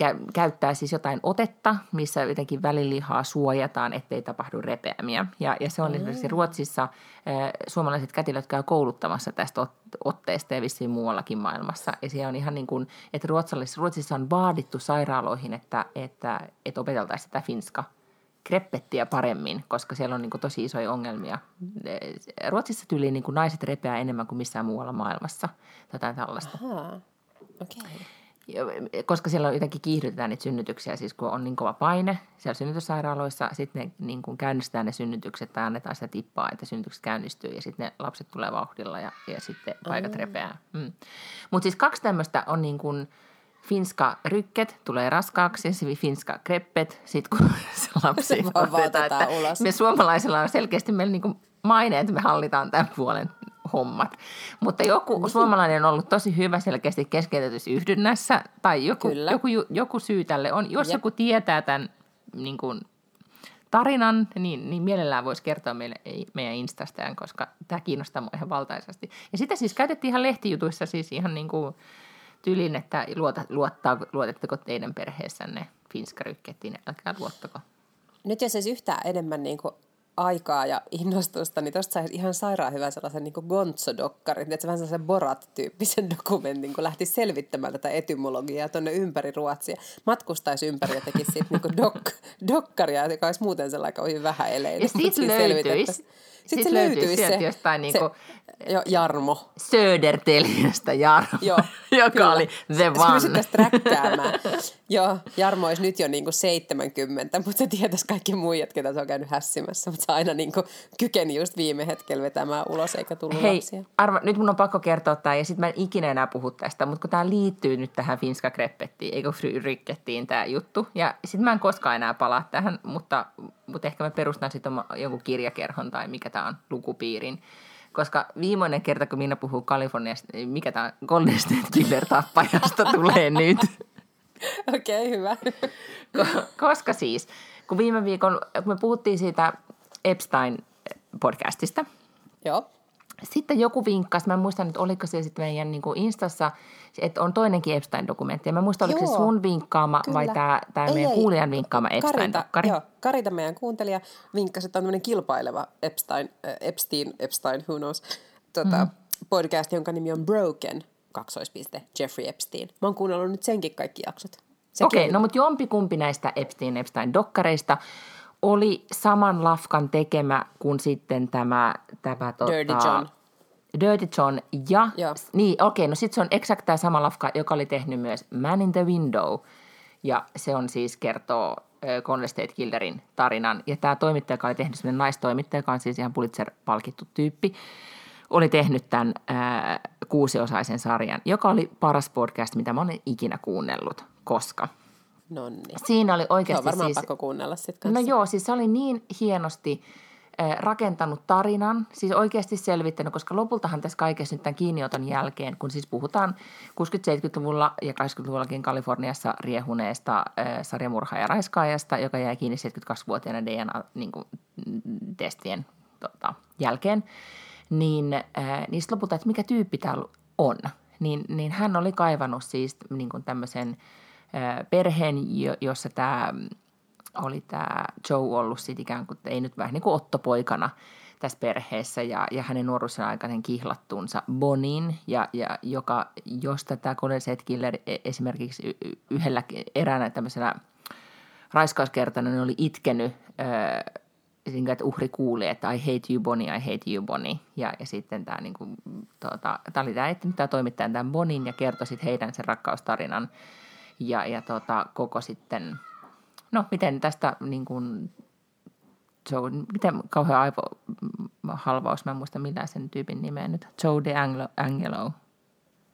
[SPEAKER 1] kä- käyttää siis jotain otetta, missä jotenkin välilihaa suojataan, ettei tapahdu repeämiä. Ja, ja se on esimerkiksi Ruotsissa, eh, suomalaiset kätilöt käy kouluttamassa tästä ot- otteesta ja vissiin muuallakin maailmassa. Ja se on ihan niin kuin, että Ruotsissa, Ruotsissa on vaadittu sairaaloihin, että, että, että opeteltaisiin sitä finska kreppettiä paremmin, koska siellä on niin kuin tosi isoja ongelmia. Eh, Ruotsissa tyyliin niin kuin naiset repeää enemmän kuin missään muualla maailmassa. Jotain tällaista.
[SPEAKER 2] ahaa, okei.
[SPEAKER 1] Koska siellä on jotenkin kiihdytetään niitä synnytyksiä, siis kun on niin kova paine siellä synnytyssairaaloissa, sitten ne niin kuin käynnistetään ne synnytykset tai annetaan sitä tippaa, että synnytykset käynnistyy ja sitten ne lapset tulee vauhdilla ja, ja sitten paikat repeää. Mm. Mutta siis kaksi tämmöistä on niin kuin finska rykket tulee raskaaksi finska kreppet, sitten kun se lapsi otetaan, että
[SPEAKER 2] ulos.
[SPEAKER 1] me suomalaisilla on selkeästi meillä niin kuin maine, että me hallitaan tämän puolen hommat. Mutta joku
[SPEAKER 2] Niin.
[SPEAKER 1] suomalainen on ollut tosi hyvä selkeästi keskeytetyssä yhdynnässä, tai joku,
[SPEAKER 2] Kyllä.
[SPEAKER 1] joku, joku syy tälle on. Jos
[SPEAKER 2] Jep.
[SPEAKER 1] joku tietää tämän niin kuin, tarinan, niin, niin mielellään voisi kertoa meille ei- meidän Instastaan, koska tämä kiinnostaa mua ihan valtaisesti. Ja sitä siis käytettiin ihan lehtijutuissa siis ihan niin kuin tyylin, että luota, luottaa, luotetteko teidän perheessänne finskarykkeettiin, älkää luottako.
[SPEAKER 2] Nyt jos olisi yhtään enemmän niin kuin aikaa ja innostusta, niin tuosta saisi ihan sairaan hyvän sellaisen niin Gonzo-dokkarin, että se vähän sellaisen Borat-tyyppisen dokumentin, kun lähti selvittämään tätä etymologiaa tuonne ympäri Ruotsia. Matkustaisi ympäri ja tekisi siitä niin dok, dokkaria, joka olisi muuten sellainen kauhean vähäeleinen.
[SPEAKER 1] Ja sit
[SPEAKER 2] Mut siinä
[SPEAKER 1] löytyisi-
[SPEAKER 2] Sitten se
[SPEAKER 1] löytyisi sieltä
[SPEAKER 2] se,
[SPEAKER 1] jostain
[SPEAKER 2] se
[SPEAKER 1] niinku-
[SPEAKER 2] jo, Jarmo.
[SPEAKER 1] Söderteliöstä Jarmo,
[SPEAKER 2] Joo,
[SPEAKER 1] joka
[SPEAKER 2] kyllä.
[SPEAKER 1] oli the
[SPEAKER 2] Se
[SPEAKER 1] one.
[SPEAKER 2] pystyttäisiin träkkäämään. Joo, Jarmo olisi nyt jo niinku 70, mutta se tietäisi kaikki muijat, ketä se on käynyt hässimässä. Mutta se aina niinku kykeni just viime hetkellä vetämään ulos, eikä tullut
[SPEAKER 1] Hei,
[SPEAKER 2] lapsia.
[SPEAKER 1] arva, nyt mun on pakko kertoa tämä, ja sitten mä en ikinä enää puhu tästä, mutta kun tämä liittyy nyt tähän finska kreppettiin, eikö rykkettiin tämä juttu, ja sitten mä en koskaan enää palaa tähän, mutta, mutta ehkä mä perustan sitten jonkun kirjakerhon tai mikä on, lukupiirin. Koska viimeinen kerta, kun minä puhuu Kaliforniasta, niin mikä tämä Golden State Killer-tappajasta tulee nyt.
[SPEAKER 2] Okei, okay, hyvä.
[SPEAKER 1] Ko- Koska siis, kun viime viikon, kun me puhuttiin siitä Epstein-podcastista,
[SPEAKER 2] Joo,
[SPEAKER 1] sitten joku vinkkasi, mä en muista nyt, oliko se sitten meidän niin kuin Instassa, että on toinenkin Epstein-dokumentti. Ja mä muista, oliko joo, se sun vinkkaama kyllä. vai tämä, tämä ei, meidän ei, kuulijan vinkkaama Epstein-dokkari.
[SPEAKER 2] Karita, joo, Karita meidän kuuntelija vinkkasi, että on tämmöinen kilpaileva Epstein, äh, Epstein, Epstein, who knows, tota, mm. podcast, jonka nimi on Broken, kaksoispiste, Jeffrey Epstein. Mä oon kuunnellut nyt senkin kaikki jaksot.
[SPEAKER 1] Okei, okay, no mutta jompikumpi näistä Epstein Epstein-dokkareista oli saman lafkan tekemä kuin sitten tämä, tämä
[SPEAKER 2] tota, Dirty John.
[SPEAKER 1] Dirty John ja, Joo. niin okei, okay, no sitten se on exakt tämä sama lafka, joka oli tehnyt myös Man in the Window. Ja se on siis kertoo äh, Golden State Killerin tarinan. Ja tämä toimittaja, joka oli tehnyt sellainen naistoimittaja, joka on siis ihan Pulitzer-palkittu tyyppi, oli tehnyt tämän äh, kuusiosaisen sarjan, joka oli paras podcast, mitä mä olen ikinä kuunnellut, koska –
[SPEAKER 2] Nonni.
[SPEAKER 1] Siinä oli oikeasti
[SPEAKER 2] Se on varmaan
[SPEAKER 1] siis,
[SPEAKER 2] pakko kuunnella sitten
[SPEAKER 1] No joo, siis se oli niin hienosti äh, rakentanut tarinan, siis oikeasti selvittänyt, koska lopultahan tässä kaikessa nyt tämän kiinnioton jälkeen, kun siis puhutaan 60-70-luvulla ja 80-luvullakin Kaliforniassa riehuneesta äh, sarjamurha- ja raiskaajasta, joka jäi kiinni 72-vuotiaana DNA-testien niin tota, jälkeen, niin äh, niistä lopulta, että mikä tyyppi täällä on, niin, niin hän oli kaivannut siis niin kuin tämmöisen – perheen, jossa tämä oli tämä Joe ollut sitten ikään kuin, ei nyt vähän niin kuin ottopoikana tässä perheessä ja, ja hänen nuoruuden aikainen kihlattuunsa Bonin, ja, ja joka, josta tämä Colin Killer e, esimerkiksi yhdellä eräänä tämmöisenä raiskauskertana niin oli itkenyt, äh, että uhri kuuli, että I hate you Bonnie, I hate you Bonnie. Ja, ja sitten tämä, niin kuin, tuota, tämä oli tämä, tämä toimittaja tämän Bonin ja kertoi sitten heidän sen rakkaustarinan – ja, ja tota, koko sitten, no miten tästä niin kuin, Joe, miten kauhean aivohalvaus, mä en muista millään sen tyypin nimeä nyt, Joe de Angelo, Angelo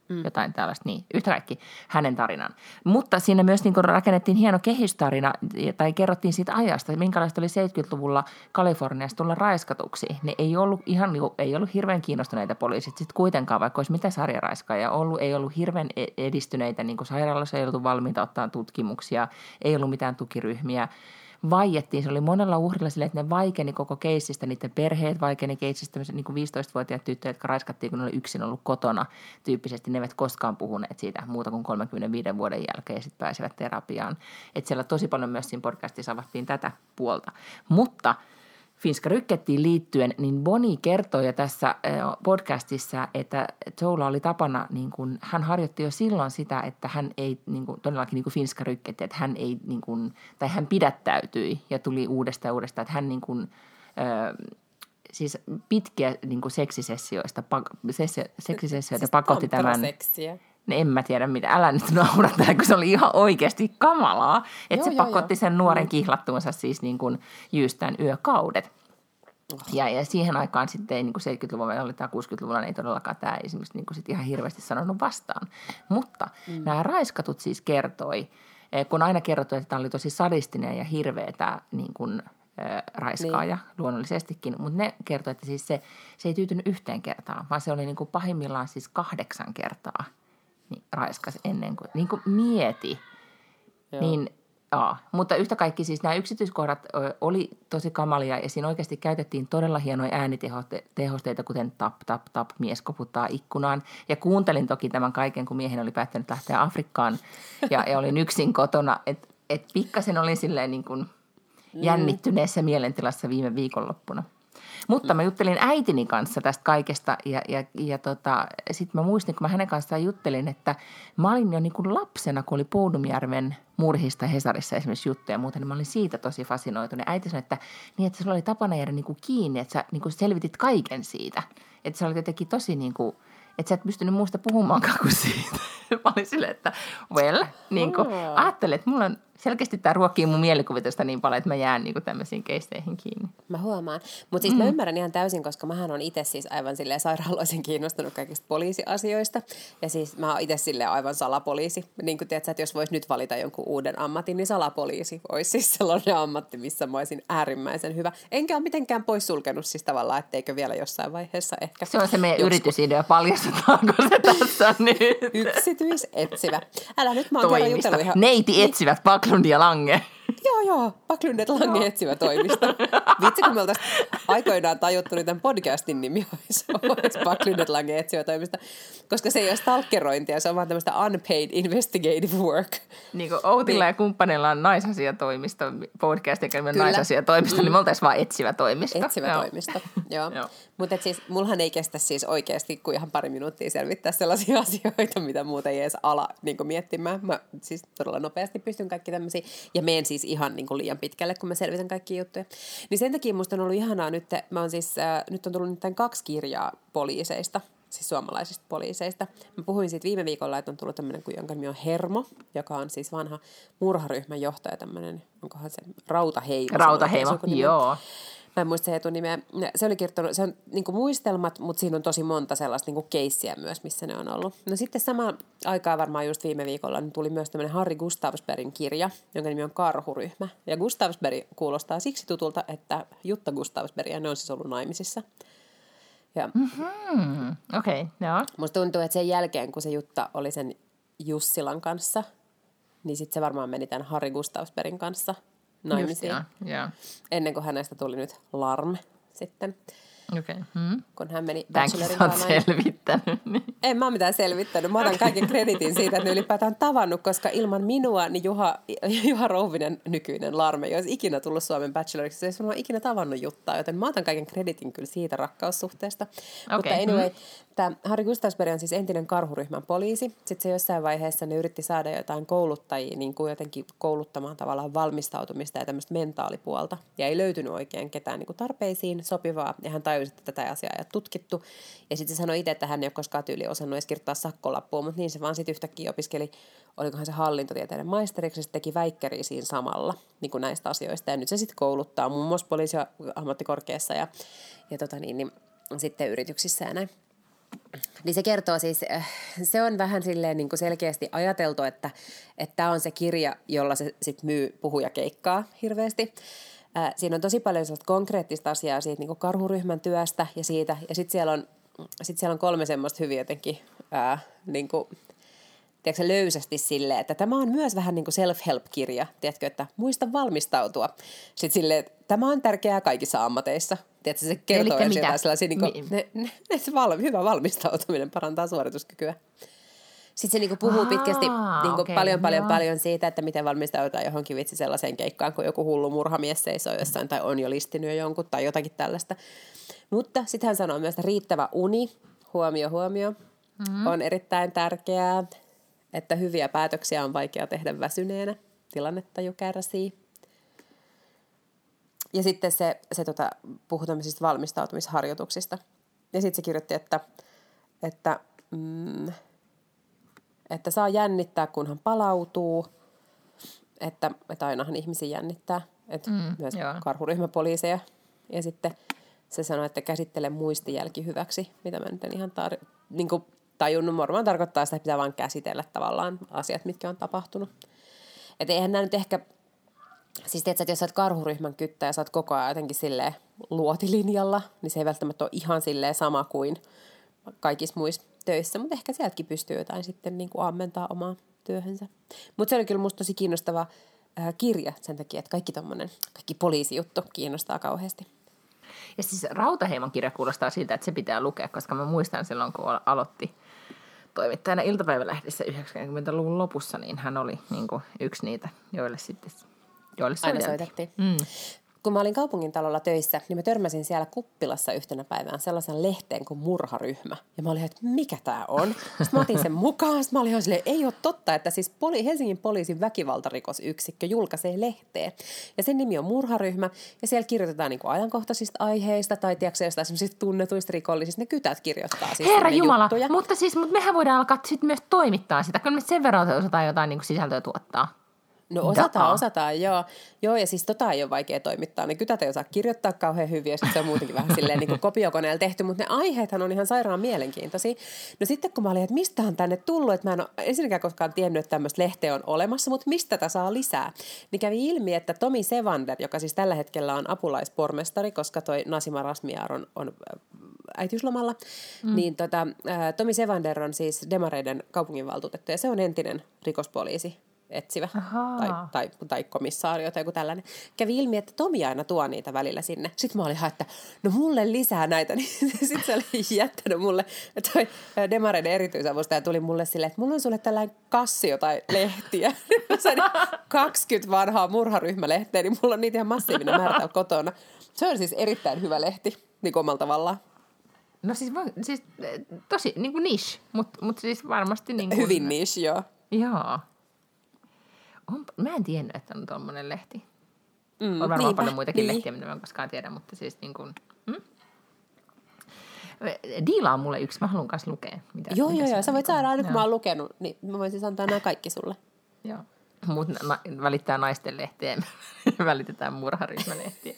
[SPEAKER 1] mm. jotain tällaista, niin yhtä kaikki hänen tarinan. Mutta siinä myös niin rakennettiin hieno kehystarina tai kerrottiin siitä ajasta, minkälaista oli 70-luvulla Kaliforniassa tulla raiskatuksi. Ne ei ollut ihan, niin ei ollut hirveän kiinnostuneita poliisit sitten kuitenkaan, vaikka olisi mitä sarjaraiskaajia ollut, ei ollut hirveän e-, edistyneitä, niin kuin sairaalassa ei ollut valmiita ottaa tutkimuksia, ei ollut mitään tukiryhmiä vaiettiin. Se oli monella uhrilla sille, että ne vaikeni koko keissistä, niiden perheet vaikeni keissistä, niin kuin 15-vuotiaat tyttöjä, jotka raiskattiin, kun ne oli yksin ollut kotona. Tyyppisesti ne eivät koskaan puhuneet siitä muuta kuin 35 vuoden jälkeen ja sitten pääsivät terapiaan. Että siellä tosi paljon myös siinä podcastissa avattiin tätä puolta. Mutta – Finska Rykkettiin liittyen, niin Boni kertoi jo tässä podcastissa, että Joula oli tapana, niin kuin, hän harjoitti jo silloin sitä, että hän ei niin kuin, todellakin niin kuin Finska Rykketti, että hän ei, niin kuin, tai hän pidättäytyi ja tuli uudestaan uudestaan, että hän niin kuin, ö, siis pitkiä niin kuin seksisessioista, pak, seksisessioita siis pakotti tämän.
[SPEAKER 2] Seksiä.
[SPEAKER 1] En mä tiedä mitä, älä nyt naura kun se oli ihan oikeasti kamalaa. Että se pakotti joo. sen nuoren mm. kihlattuunsa siis niin kuin jyystään yökaudet. Oh. Ja, ja siihen aikaan sitten ei niin kuin 70-luvulla, oli tämä 60-luvulla, ei todellakaan tämä esimerkiksi niin kuin sit ihan hirveästi sanonut vastaan. Mutta mm. nämä raiskatut siis kertoi, eh, kun aina kerrottu, että tämä oli tosi sadistinen ja hirveä tämä niin kuin, äh, raiskaaja niin. luonnollisestikin, mutta ne kertoi, että siis se, se ei tyytynyt yhteen kertaan, vaan se oli niin kuin pahimmillaan siis kahdeksan kertaa – niin raiskas ennen kuin, niin kuin mieti. Joo. Niin, Aa, mutta yhtä kaikki siis nämä yksityiskohdat oli tosi kamalia ja siinä oikeasti käytettiin todella hienoja äänitehosteita, kuten tap, tap, tap, mies koputtaa ikkunaan. Ja kuuntelin toki tämän kaiken, kun miehen oli päättänyt lähteä Afrikkaan ja, ja olin yksin kotona. Että et pikkasen olin silleen niin kuin mm. jännittyneessä mielentilassa viime viikonloppuna. Mutta mä juttelin äitini kanssa tästä kaikesta ja, ja, ja tota, sitten mä muistin, kun mä hänen kanssaan juttelin, että mä olin jo niin kuin lapsena, kun oli Poudumjärven murhista Hesarissa esimerkiksi juttuja ja muuta, niin mä olin siitä tosi fasinoitunut. Äiti sanoi, että, niin, että sulla oli tapana jäädä niin kuin kiinni, että sä niin kuin selvitit kaiken siitä. Että se oli jotenkin tosi niin kuin, että sä et pystynyt muusta puhumaankaan kuin siitä. mä olin silleen, että well, niin kuin, ajattelin, että mulla on selkeästi tämä ruokkii mun mielikuvitusta niin paljon, että mä jään niin tämmöisiin keisteihin kiinni.
[SPEAKER 2] Mä huomaan. Mutta siis mm. mä ymmärrän ihan täysin, koska mähän on itse siis aivan silleen sairaaloisen kiinnostunut kaikista poliisiasioista. Ja siis mä oon itse silleen aivan salapoliisi. Niin kuin tiedät, että jos vois nyt valita jonkun uuden ammatin, niin salapoliisi olisi siis sellainen ammatti, missä mä olisin äärimmäisen hyvä. Enkä ole mitenkään poissulkenut siis tavallaan, etteikö vielä jossain vaiheessa ehkä.
[SPEAKER 1] Se on se meidän joskus... yritysidea, paljastetaanko se tässä nyt?
[SPEAKER 2] Yksityisetsivä. Älä nyt, mä oon kerran jutellut ihan...
[SPEAKER 1] Neiti etsivät Backlund ja Lange.
[SPEAKER 2] Joo, joo Paklundet Lange etsivä toimisto. Vitsi, kun me oltaisiin aikoinaan tajuttu, niin tämän podcastin nimi olisi, olisi Paklundet Lange etsivä toimisto. Koska se ei ole stalkerointia, se on vaan tämmöistä unpaid investigative work.
[SPEAKER 1] Niin kuin Outilla ja kumppanilla on naisasiatoimisto, podcast, joka on naisasiatoimisto, niin me oltaisiin vaan etsivä toimisto.
[SPEAKER 2] Etsivä joo. toimisto, joo. joo. Mutta siis, mullahan ei kestä siis oikeasti kuin ihan pari minuuttia selvittää sellaisia asioita, mitä muuten ei edes ala niin miettimään. Mä siis todella nopeasti pystyn kaikki tämmöisiä, ja menen siis ihan niin kuin liian pitkälle, kun mä selvitän kaikki juttuja. Niin sen takia musta on ollut ihanaa nyt, mä oon siis, äh, nyt on tullut nyt kaksi kirjaa poliiseista, siis suomalaisista poliiseista. Mä puhuin siitä viime viikolla, että on tullut tämmöinen, jonka nimi on Hermo, joka on siis vanha murharyhmän johtaja, tämmöinen, onkohan se Rautaheimo.
[SPEAKER 1] Rautaheimo, joo
[SPEAKER 2] mä en muista se etunimeä, se oli kirjoittanut, se on niin muistelmat, mutta siinä on tosi monta sellaista niin keissiä myös, missä ne on ollut. No sitten sama aikaa varmaan just viime viikolla niin tuli myös tämmöinen Harry Gustavsbergin kirja, jonka nimi on Karhuryhmä. Ja Gustavsberg kuulostaa siksi tutulta, että Jutta Gustavsberg ja ne on siis ollut naimisissa.
[SPEAKER 1] Ja mm-hmm. Okei, okay, joo.
[SPEAKER 2] Musta tuntuu, että sen jälkeen, kun se Jutta oli sen Jussilan kanssa, niin sitten se varmaan meni tämän Harry Gustavsbergin kanssa – naimisiin. Just,
[SPEAKER 1] yeah,
[SPEAKER 2] Ennen kuin hänestä tuli nyt Larm sitten.
[SPEAKER 1] Okay. Hmm.
[SPEAKER 2] Kun hän meni
[SPEAKER 1] Bachelorin selvittänyt. Niin.
[SPEAKER 2] En mä ole mitään selvittänyt. Mä otan kaiken kreditin siitä, että ne ylipäätään tavannut, koska ilman minua niin Juha, Juha Rouvinen nykyinen larme ei olisi ikinä tullut Suomen Bacheloriksi. Se ei olisi ikinä tavannut juttaa, joten mä otan kaiken kreditin kyllä siitä rakkaussuhteesta. Okay. Mutta anyway, hmm. Tämä Harri Gustavsberg on siis entinen karhuryhmän poliisi. Sitten se jossain vaiheessa ne yritti saada jotain kouluttajia niin kuin jotenkin kouluttamaan tavallaan valmistautumista ja tämmöistä mentaalipuolta. Ja ei löytynyt oikein ketään niin kuin tarpeisiin sopivaa. Ja hän tajusi, että tätä asiaa ei ole tutkittu. Ja sitten se sanoi itse, että hän ei ole koskaan tyyli osannut edes kirjoittaa sakkolappua, mutta niin se vaan sitten yhtäkkiä opiskeli, olikohan se hallintotieteiden maisteriksi, sitten teki väikkäriä siinä samalla niin kuin näistä asioista. Ja nyt se sitten kouluttaa muun muassa poliisiammattikorkeassa ja, ja tota niin, niin, sitten yrityksissä ja näin. Niin se kertoo siis, äh, se on vähän silleen niin kuin selkeästi ajateltu, että tämä on se kirja, jolla se sitten myy puhujakeikkaa hirveästi. Ää, siinä on tosi paljon konkreettista asiaa siitä niin karhuryhmän työstä ja siitä. Ja sitten siellä, on, sit siellä on kolme semmoista hyvin jotenkin ää, niin kuin, tiedätkö, löysästi silleen, että tämä on myös vähän niin kuin self-help-kirja, tiedätkö, että muista valmistautua. Sitten silleen, että tämä on tärkeää kaikissa ammateissa. Tiedätkö, se kertoo jotain sellaisia, niin kuin, ne, ne, ne, se val, hyvä valmistautuminen parantaa suorituskykyä. Sitten se niinku puhuu Aa, pitkästi niinku okay, paljon, paljon, joo. paljon siitä, että miten valmistaudutaan johonkin vitsi sellaiseen keikkaan, kun joku hullu murhamies seisoo jossain tai on jo listinyt jo jonkun tai jotakin tällaista. Mutta sitten hän sanoo myös, että riittävä uni, huomio, huomio, mm-hmm. on erittäin tärkeää, että hyviä päätöksiä on vaikea tehdä väsyneenä, tilannetta jo kärsii. Ja sitten se, se tota, puhuu tämmöisistä valmistautumisharjoituksista. Ja sitten se kirjoitti, että, että mm, että saa jännittää, kunhan palautuu. Että, että ainahan ihmisiä jännittää. Että mm, myös joo. karhuryhmäpoliiseja. Ja sitten se sanoi, että käsittele muistijälki hyväksi, mitä mä nyt en ihan tar- niin kuin tajunnut. Varmaan tarkoittaa sitä, että pitää vaan käsitellä tavallaan asiat, mitkä on tapahtunut. Että eihän nämä nyt ehkä, siis tiedätkö, että jos sä oot karhuryhmän kyttä ja sä oot koko ajan jotenkin silleen luotilinjalla, niin se ei välttämättä ole ihan silleen sama kuin kaikissa muissa töissä, mutta ehkä sieltäkin pystyy jotain sitten niin kuin ammentaa omaa työhönsä. Mutta se oli kyllä musta tosi kiinnostava äh, kirja sen takia, että kaikki tommonen, kaikki poliisijuttu kiinnostaa kauheasti.
[SPEAKER 1] Ja siis Rautaheimon kirja kuulostaa siltä, että se pitää lukea, koska mä muistan silloin, kun aloitti toimittajana iltapäivälehdessä 90-luvun lopussa, niin hän oli niin kuin yksi niitä, joille sitten joille
[SPEAKER 2] Aina soitettiin. Mm kun mä olin kaupungin talolla töissä, niin mä törmäsin siellä kuppilassa yhtenä päivänä sellaisen lehteen kuin murharyhmä. Ja mä olin, että mikä tämä on? Sitten mä otin sen mukaan. Sitten mä olin silleen, ei ole totta, että siis poli- Helsingin poliisin väkivaltarikosyksikkö julkaisee lehteen. Ja sen nimi on murharyhmä. Ja siellä kirjoitetaan niin kuin ajankohtaisista aiheista tai tiedätkö, jostain tunnetuista rikollisista. Ne kytät kirjoittaa siis
[SPEAKER 1] Herra Jumala, juttuja. mutta siis mutta mehän voidaan alkaa sitten myös toimittaa sitä. Kyllä me sen verran osataan jotain niin kuin sisältöä tuottaa.
[SPEAKER 2] No osataan, dataa. osataan, joo. Joo, ja siis tota ei ole vaikea toimittaa. Ne kytät ei osaa kirjoittaa kauhean hyvin, ja se on muutenkin vähän silleen niin kuin kopiokoneella tehty, mutta ne aiheethan on ihan sairaan mielenkiintoisia. No sitten kun mä olin, että mistä on tänne tullut, että mä en ole ensinnäkään koskaan tiennyt, että tämmöistä lehteä on olemassa, mutta mistä tätä saa lisää, niin kävi ilmi, että Tomi Sevander, joka siis tällä hetkellä on apulaispormestari, koska toi Nasima Rasmiar on, on äh, äitiyslomalla, mm. niin tota, äh, Tomi Sevander on siis Demareiden kaupunginvaltuutettu, ja se on entinen rikospoliisi etsivä
[SPEAKER 1] Ahaa.
[SPEAKER 2] tai, tai, tai komissaario tai joku tällainen. Kävi ilmi, että Tomi aina tuo niitä välillä sinne. Sitten mä olin ihan, että no mulle lisää näitä. Niin sitten se oli jättänyt mulle, toi Demareiden erityisavustaja tuli mulle silleen, että mulla on sulle tällainen kassi jotain lehtiä. Mä sain 20 vanhaa murharyhmälehteä, niin mulla on niitä ihan massiivinen määrä täällä kotona. Se on siis erittäin hyvä lehti, niin kuin omalla tavallaan.
[SPEAKER 1] No siis, siis eh, tosi niin kuin niche, mutta mut siis varmasti niin kuin,
[SPEAKER 2] Hyvin niche, joo.
[SPEAKER 1] Joo. On, mä en tiennyt, että on tuommoinen lehti.
[SPEAKER 2] Mm,
[SPEAKER 1] on varmaan
[SPEAKER 2] niinpä,
[SPEAKER 1] paljon muitakin
[SPEAKER 2] niin.
[SPEAKER 1] lehtiä, mitä mä en koskaan tiedä, mutta siis niin kuin, hmm? Diilaa mulle yksi, mä haluan kanssa lukea. Mitä,
[SPEAKER 2] Joo,
[SPEAKER 1] mitä
[SPEAKER 2] joo, joo.
[SPEAKER 1] on
[SPEAKER 2] Sä voit
[SPEAKER 1] niin kuin-
[SPEAKER 2] saada aina, kun mä oon lukenut, niin mä voin siis antaa nämä kaikki sulle.
[SPEAKER 1] Joo. Mut na, välittää naisten lehteen, välitetään murharyhmälehtiä.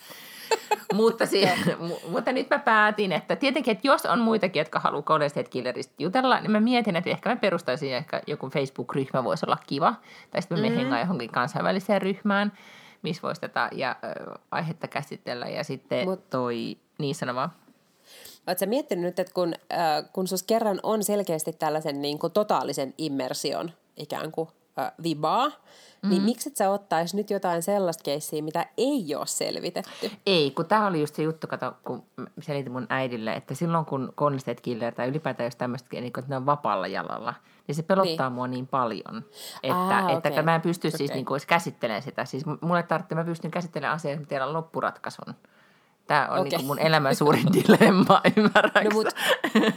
[SPEAKER 1] mutta, si- mu- mutta nyt mä päätin, että tietenkin, että jos on muitakin, jotka haluaa Golden State Killerista jutella, niin mä mietin, että ehkä mä perustaisin ehkä joku Facebook-ryhmä voisi olla kiva. Tai sitten me mm. hengaan johonkin kansainväliseen ryhmään, missä voisi tätä ja, ö, aihetta käsitellä. Ja sitten
[SPEAKER 2] Mut-
[SPEAKER 1] toi, niin sano vaan.
[SPEAKER 2] Oletko miettinyt nyt, että kun, äh, kun sus kerran on selkeästi tällaisen niin kuin totaalisen immersion ikään kuin äh, vibaa, mm-hmm. niin miksi et sä ottaisi nyt jotain sellaista keissiä, mitä ei ole selvitetty?
[SPEAKER 1] Ei, kun tämä oli just se juttu, kato, kun selitin mun äidille, että silloin kun Golden State Killer tai ylipäätään jos tämmöistä, niin kun, ne on vapaalla jalalla, niin se pelottaa
[SPEAKER 2] Niin.
[SPEAKER 1] mua niin paljon, että,
[SPEAKER 2] Aa,
[SPEAKER 1] että
[SPEAKER 2] okei.
[SPEAKER 1] mä en pysty siis
[SPEAKER 2] Okei.
[SPEAKER 1] niin kuin, käsittelemään sitä. Siis mulle tarvitsee, mä pystyn käsittelemään asiaa, että tiedän loppuratkaisun. Tämä on
[SPEAKER 2] Okei.
[SPEAKER 1] niin kuin mun elämän suurin dilemma, ymmärrätkö?
[SPEAKER 2] No mutta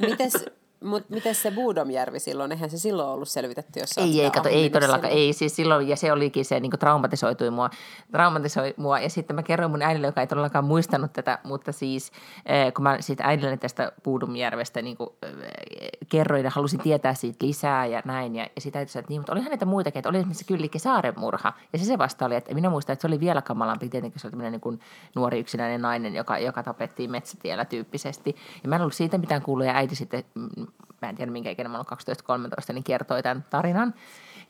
[SPEAKER 2] mites, mut, mites se Buudomjärvi silloin? Eihän se silloin ollut selvitetty, jos
[SPEAKER 1] Ei, ei, kato, ei todellakaan, ei. Siis silloin, ja se olikin se, niin kuin traumatisoitui mua, traumatisoi mua. Ja sitten mä kerroin mun äidille, joka ei todellakaan muistanut tätä, mutta siis eh, kun mä siitä äidille tästä Puudumjärvestä niin kuin, eh, kerroin ja halusin tietää siitä lisää ja näin. Ja, ja sitä äiti että niin, mutta olihan näitä muitakin, että oli esimerkiksi Kyllikki Saaren murha. Ja se se vasta oli, että minä muistan, että se oli vielä kamalampi, tietenkin se oli tämmöinen niin kuin nuori yksinäinen nainen, joka, joka tapettiin metsätiellä tyyppisesti. Ja mä en ollut siitä mitään kuullut, ja äiti sitten, mm, mä en tiedä minkä ikäinen mä olen 12-13, niin kertoi tämän tarinan.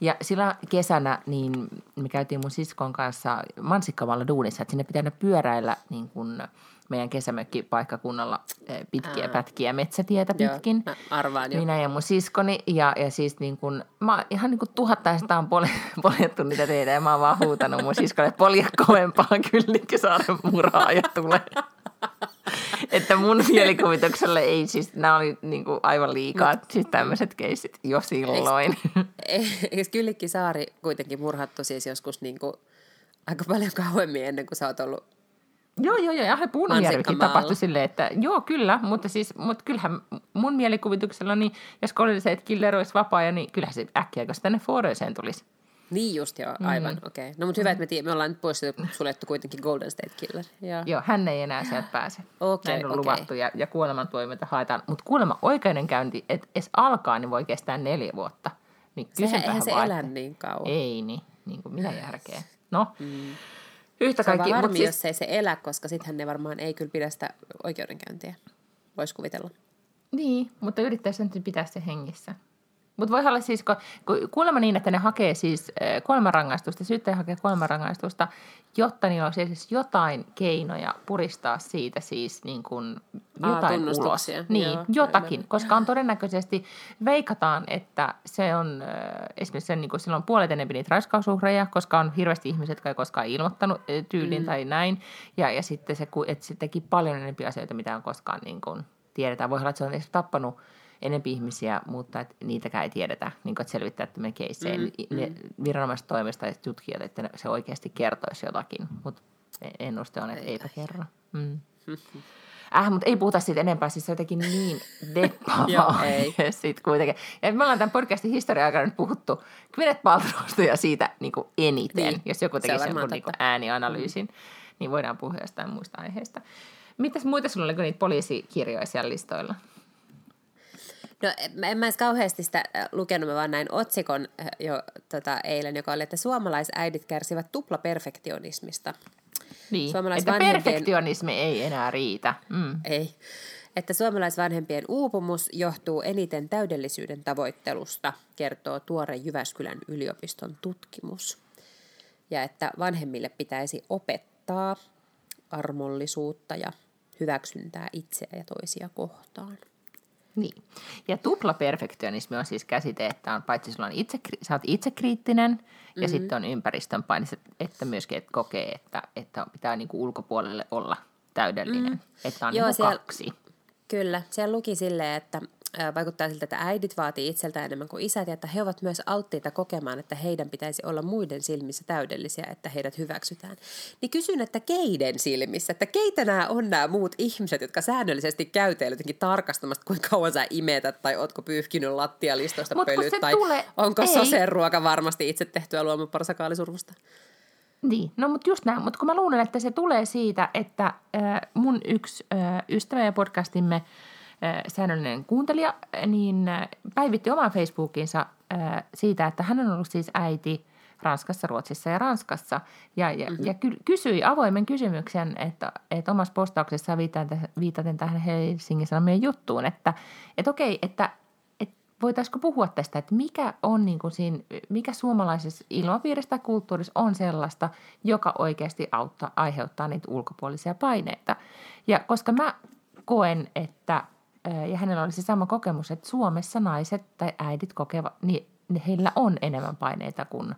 [SPEAKER 1] Ja sillä kesänä niin me käytiin mun siskon kanssa Mansikkamalla duunissa, että sinne pitää pyöräillä niin kuin meidän kesämökkipaikkakunnalla eh, pitkiä
[SPEAKER 2] Aa.
[SPEAKER 1] pätkiä metsätietä
[SPEAKER 2] Joo,
[SPEAKER 1] pitkin.
[SPEAKER 2] mä arvaan jo.
[SPEAKER 1] Minä ja mun siskoni ja, ja siis niin kuin, mä ihan niin kuin tuhattaista on pol, poljettu niitä teitä ja mä oon vaan huutanut mun siskolle, että polje kovempaa Kyllikkisaaren murhaa ja tulee. Että mun mielikuvitukselle ei siis, nämä oli niin kuin aivan liikaa, siis tämmöiset keissit jo silloin.
[SPEAKER 2] Eikö Kyllikki Saari kuitenkin murhattu siis joskus niin kuin aika paljon kauemmin ennen kuin sä oot ollut
[SPEAKER 1] Joo, joo, joo. Ja Puunanjärvikin
[SPEAKER 2] Mansikkamaalla.
[SPEAKER 1] tapahtui silleen, että joo, kyllä, mutta siis, mutta kyllähän mun mielikuvituksella, niin jos State Killer olisi vapaa, niin kyllähän se äkkiä, kun se tänne Foreeseen tulisi.
[SPEAKER 2] Niin just joo, aivan, mm. okei. Okay. No mutta hyvä, että me, tie- me ollaan nyt pois suljettu kuitenkin Golden State Killer. Ja...
[SPEAKER 1] Joo, hän ei enää sieltä pääse.
[SPEAKER 2] Okei,
[SPEAKER 1] Näin on
[SPEAKER 2] okei.
[SPEAKER 1] luvattu ja, ja kuolemantuomioita haetaan. Mutta kuulemma oikeudenkäynti, että edes alkaa, niin voi kestää neljä vuotta. Niin
[SPEAKER 2] Sehän, eihän se
[SPEAKER 1] vaan,
[SPEAKER 2] elä niin kauan.
[SPEAKER 1] Ei niin, niin kuin mitä järkeä. No, mm. yhtä
[SPEAKER 2] Se
[SPEAKER 1] kaikki. Mutta
[SPEAKER 2] harmi,
[SPEAKER 1] siis,
[SPEAKER 2] jos ei se elä, koska sittenhän ne varmaan ei kyllä pidä sitä oikeudenkäyntiä. Voisi kuvitella.
[SPEAKER 1] Niin, mutta yrittäisi nyt pitää se hengissä. Mutta voi olla siis, kun, kuulemma niin, että ne hakee siis äh, kuolemanrangaistusta, syyttäjä hakee kuolemanrangaistusta, jotta niillä olisi siis jotain keinoja puristaa siitä siis niin kuin
[SPEAKER 2] Aa,
[SPEAKER 1] jotain ulos.
[SPEAKER 2] tunnustuksia.
[SPEAKER 1] Niin,
[SPEAKER 2] Joo,
[SPEAKER 1] jotakin,
[SPEAKER 2] aivan.
[SPEAKER 1] koska on todennäköisesti, veikataan, että se on äh, esimerkiksi sen, niin kuin silloin puolet enemmän niitä raiskausuhreja, koska on hirveästi ihmiset, jotka ei koskaan ilmoittanut äh, tyylin mm. tai näin, ja, ja sitten se, että se teki paljon enemmän asioita, mitä on koskaan niin kuin tiedetään. Voi olla, että se on edes tappanut enempi ihmisiä, mutta et niitäkään ei tiedetä, niin kuin, että selvittää että keissejä.
[SPEAKER 2] Mm,
[SPEAKER 1] Mm, ne viranomaistoimista ja tutkijat, että se oikeasti kertoisi jotakin, mutta ennuste on, että eipä kerro. Mm. Äh, mutta ei puhuta siitä enempää, siis se on jotenkin niin
[SPEAKER 2] Joo,
[SPEAKER 1] deppaava
[SPEAKER 2] ei.
[SPEAKER 1] aihe sit kuitenkin. Ja me ollaan tämän podcastin historian aikana nyt puhuttu Gwyneth Paltrowsta ja siitä niin kuin eniten,
[SPEAKER 2] Niin,
[SPEAKER 1] jos joku tekisi jonkun niin kuin äänianalyysin, niin voidaan puhua jostain muista aiheista. Mitäs muita sulla oli kuin niitä poliisikirjoja siellä listoilla?
[SPEAKER 2] No mä- en mä edes kauheasti sitä lukenut, mä vaan näin otsikon jo tota, eilen, joka oli, että suomalaisäidit kärsivät
[SPEAKER 1] Niin,
[SPEAKER 2] tuplaperfektionismista.
[SPEAKER 1] että
[SPEAKER 2] Suomalaisvanhempien-
[SPEAKER 1] perfektionismi ei enää riitä. Mm.
[SPEAKER 2] Ei. Että suomalaisvanhempien uupumus johtuu eniten täydellisyyden tavoittelusta, kertoo tuore Jyväskylän yliopiston tutkimus. Ja että vanhemmille pitäisi opettaa armollisuutta ja hyväksyntää itseä ja toisia kohtaan.
[SPEAKER 1] Niin. Ja tuplaperfektionismi on siis käsite, että on paitsi sulla on itse, sä oot itsekriittinen mm-hmm. ja sitten on ympäristön paine, että myöskin et kokee, että, että pitää niinku ulkopuolelle olla täydellinen. Mm. Että on Joo, niinku siellä, kaksi.
[SPEAKER 2] Kyllä. Siellä luki silleen, että vaikuttaa siltä, että äidit vaatii itseltä enemmän kuin isät ja että he ovat myös alttiita kokemaan, että heidän pitäisi olla muiden silmissä täydellisiä, että heidät hyväksytään. Niin kysyn, että keiden silmissä, että keitä nämä on nämä muut ihmiset, jotka säännöllisesti käyteillä jotenkin tarkastamasta, kuinka kauan sä imetät tai ootko pyyhkinyt lattialistoista Mut pölyt tai tule... onko sosen ruoka varmasti itse tehtyä luomuparsakaalisurvusta.
[SPEAKER 1] Niin, no mutta just näin. Mutta kun mä luulen, että se tulee siitä, että äh, mun yksi äh, ystävä ja podcastimme – säännöllinen kuuntelija, niin päivitti oman Facebookinsa siitä, että hän on ollut siis äiti Ranskassa, Ruotsissa ja Ranskassa. Ja, ja, mm-hmm. ja kysyi avoimen kysymyksen, että, että omassa postauksessaan viitaten, viitaten tähän Helsingin Sanomien juttuun, että, että okei, että, että voitaisiko puhua tästä, että mikä on niin kuin siinä, mikä suomalaisessa ilmapiirissä tai kulttuurissa on sellaista, joka oikeasti auttaa, aiheuttaa niitä ulkopuolisia paineita. Ja koska mä koen, että ja hänellä oli se sama kokemus, että Suomessa naiset tai äidit kokevat, niin heillä on enemmän paineita kuin,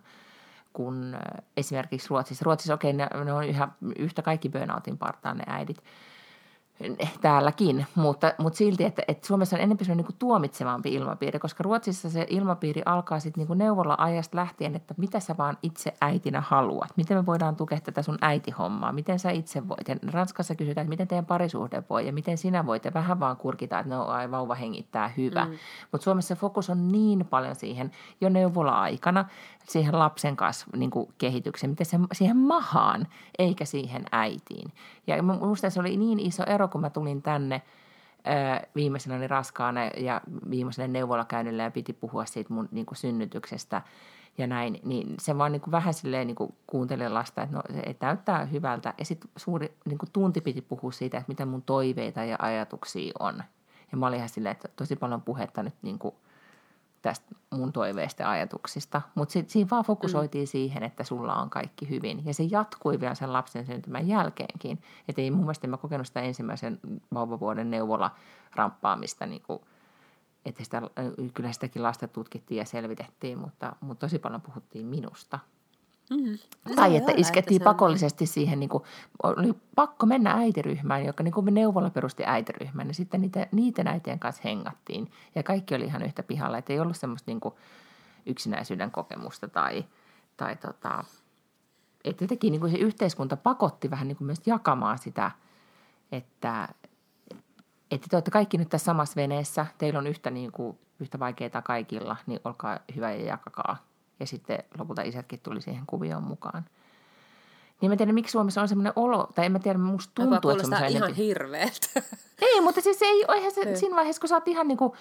[SPEAKER 1] kuin esimerkiksi Ruotsissa. Ruotsissa, okei, okay, ne, ne on yhä, yhtä kaikki burnoutin partaan ne äidit – täälläkin, mutta, mutta silti, että, että Suomessa on enemmän semmoinen niin tuomitsevampi ilmapiiri, koska Ruotsissa se ilmapiiri alkaa sitten niin neuvolla-ajasta lähtien, että mitä sä vaan itse äitinä haluat, miten me voidaan tukea tätä sun äitihommaa, miten sä itse voit. Ja Ranskassa kysytään, että miten teidän parisuhde voi ja miten sinä voit ja vähän vaan kurkitaan, että no ai, vauva hengittää hyvä. Mm. Mutta Suomessa fokus on niin paljon siihen jo neuvola-aikana, siihen lapsen kasvu, niin kuin kehitykseen, miten se, siihen mahaan, eikä siihen äitiin. Ja minusta se oli niin iso ero, kun mä tulin tänne viimeisenä niin raskaana ja viimeisenä neuvolakäynnillä ja piti puhua siitä mun niin kuin synnytyksestä ja näin, niin se vaan niin kuin vähän silleen niin kuin kuuntelin lasta, että no, se näyttää hyvältä. Ja sitten suuri niin kuin tunti piti puhua siitä, että mitä mun toiveita ja ajatuksia on. Ja mä olin ihan silleen, että tosi paljon puhetta nyt niin kuin – tästä mun toiveista ja ajatuksista. Mutta siinä vaan fokusoitiin mm. siihen, että sulla on kaikki hyvin. Ja se jatkui vielä sen lapsen syntymän jälkeenkin. Että ei mun mielestä mä kokenut sitä ensimmäisen vauvavuoden neuvola ramppaamista niin kuin, että sitä, kyllä sitäkin lasta tutkittiin ja selvitettiin, mutta, mutta tosi paljon puhuttiin minusta – Mm. Tai että iskettiin että pakollisesti on... siihen, niin kuin, oli pakko mennä äitiryhmään, joka niin kuin neuvolla perusti äitiryhmään. Ja sitten niitä, niiden äitien kanssa hengattiin. Ja kaikki oli ihan yhtä pihalla, että ei ollut semmoista niin kuin yksinäisyyden kokemusta tai, tai tota, että jotenkin niin kuin se yhteiskunta pakotti vähän niin kuin myös jakamaan sitä, että, että te olette kaikki nyt tässä samassa veneessä, teillä on yhtä, niin kuin, yhtä vaikeaa kaikilla, niin olkaa hyvä ja jakakaa ja sitten lopulta isätkin tuli siihen kuvioon mukaan. Niin mä tiedän, miksi Suomessa on semmoinen olo, tai en mä tiedä, musta tuntuu,
[SPEAKER 2] että se on ihan enempi... hirveältä.
[SPEAKER 1] Ei, mutta siis ei ole se, siinä vaiheessa, kun sä oot ihan niin kuin,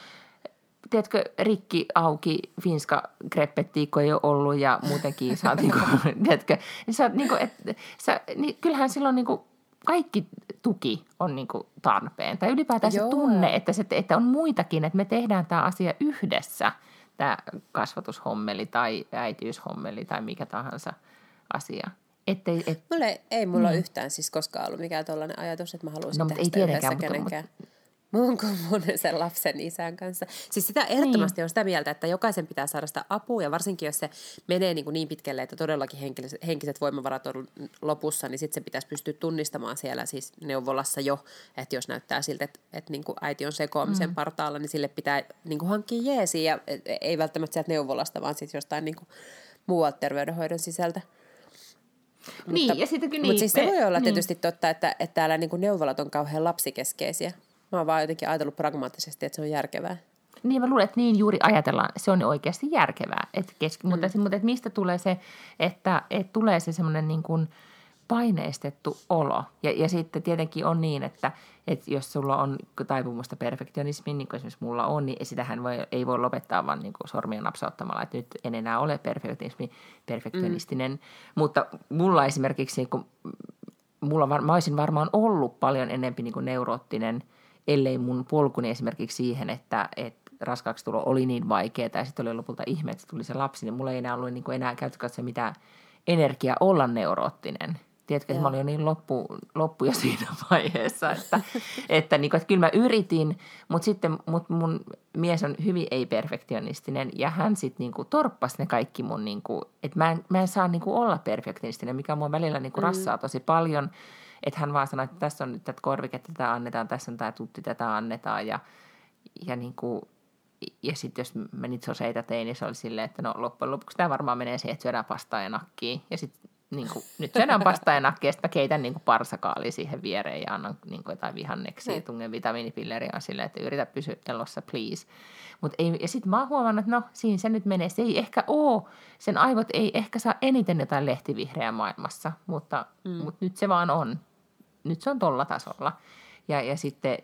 [SPEAKER 1] tiedätkö, rikki, auki, finska krepettiikko ei ole ollut ja muutenkin sä oot niin kuin, tiedätkö, niin sä oot niin kuin, et, sä, niin kyllähän silloin niin kuin, kaikki tuki on niin kuin tarpeen. Tai ylipäätään Joo. se tunne, että, se, että on muitakin, että me tehdään tämä asia yhdessä – tämä kasvatushommeli tai äitiyshommeli tai mikä tahansa asia.
[SPEAKER 2] Ettei, et... Mulle, ei mulla mm. ole yhtään siis koskaan ollut mikään tällainen ajatus, että mä haluaisin no, tehdä
[SPEAKER 1] ei sitä yhdessä mutta, kenenkään.
[SPEAKER 2] Mutta, mun kuin sen lapsen isän kanssa. Siis sitä ehdottomasti niin. on sitä mieltä, että jokaisen pitää saada sitä apua ja varsinkin jos se menee niin, kuin niin pitkälle, että todellakin henkiset, henkiset voimavarat on lopussa, niin sitten se pitäisi pystyä tunnistamaan siellä siis neuvolassa jo, että jos näyttää siltä, että, että niin kuin äiti on sekoamisen mm. partaalla, niin sille pitää niin kuin hankkia jeesi ja ei välttämättä sieltä neuvolasta, vaan sitten jostain niin kuin muualta terveydenhoidon sisältä.
[SPEAKER 1] Niin, mutta, ja sittenkin
[SPEAKER 2] niin. Mutta siis se voi olla niin. tietysti totta, että, että täällä niin kuin neuvolat on kauhean lapsikeskeisiä. Mä oon vaan jotenkin ajatellut pragmaattisesti, että se on järkevää.
[SPEAKER 1] Niin, mä luulen, että niin juuri ajatellaan. Se on oikeasti järkevää. Et kesk- mm. Mutta, mutta että mistä tulee se, että, että tulee se semmoinen niin kuin paineistettu olo. Ja, ja sitten tietenkin on niin, että, että jos sulla on taipumusta perfektionismiin, niin kuin esimerkiksi mulla on, niin sitähän voi, ei voi lopettaa vaan niin kuin sormia napsauttamalla, että nyt en enää ole perfektionismi, perfektionistinen. Mm. Mutta mulla esimerkiksi, kun mulla, mä olisin varmaan ollut paljon enemmän niin kuin neuroottinen – ellei mun polkuni esimerkiksi siihen, että, että raskaaksi tulo oli niin vaikeaa ja sitten oli lopulta ihme, että tuli se lapsi, niin mulla ei enää ollut niin kuin enää käytössä mitään energiaa olla neuroottinen. Tiedätkö, että mä olin jo niin loppu, loppu jo siinä vaiheessa, että, että, niin kuin, että kyllä mä yritin, mutta sitten mut mun mies on hyvin ei-perfektionistinen ja hän sitten niin kuin torppasi ne kaikki mun, niin kuin, että mä en, mä en saa niin kuin olla perfektionistinen, mikä mua välillä niin kuin mm. rassaa tosi paljon, että hän vaan sanoi, että tässä on nyt tätä korviketta, tätä annetaan, tässä on tämä tutti, tätä annetaan ja, ja niin kuin, ja sitten jos mä niitä soseita tein, niin se oli silleen, että no loppujen lopuksi tämä varmaan menee siihen, että syödään pastaa ja nakkiin. Ja sitten niin kuin, nyt syödään pastaa ja nakkiin, ja sitten mä keitän niin kuin parsakaalia siihen viereen ja annan niin kuin jotain vihanneksia ja niin. tungen vitamiinipilleriä on silleen, että yritä pysyä elossa, please. Mut ei, ja sitten mä oon huomannut, että no siinä se nyt menee. Se ei ehkä oo, sen aivot ei ehkä saa eniten jotain lehtivihreää maailmassa, mutta, mm. mutta nyt se vaan on. Nyt se on tolla tasolla. Ja, ja sitten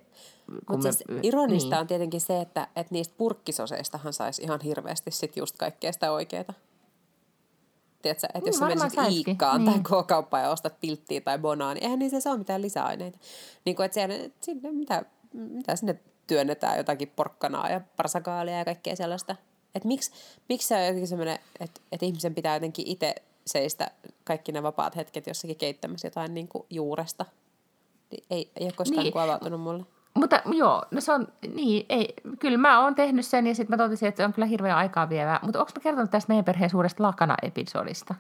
[SPEAKER 2] mutta siis ironista niin. on tietenkin se, että, että niistä purkkisoseistahan saisi ihan hirveästi sit just kaikkea sitä oikeaa. Tiedätkö, että jos niin, sä menisit Iikkaan niin. tai K-kauppaan ja ostat pilttiä tai bonaa, niin eihän niissä saa mitään lisäaineita. Niin kuin, että siellä, sinne, mitä, mitä sinne työnnetään, jotakin porkkanaa ja parsakaalia ja kaikkea sellaista. Että miksi, miksi se on jotenkin semmoinen, että, että ihmisen pitää jotenkin itse seistä kaikki ne vapaat hetket jossakin keittämässä jotain niin kuin juuresta. Ei, ei ole koskaan niin. avautunut mulle.
[SPEAKER 1] Mutta joo, no se on, niin, ei, kyllä mä oon tehnyt sen ja sitten mä totesin, että se on kyllä hirveän aikaa vievää. Mutta onko mä kertonut tästä meidän perheen suuresta lakana-episodista?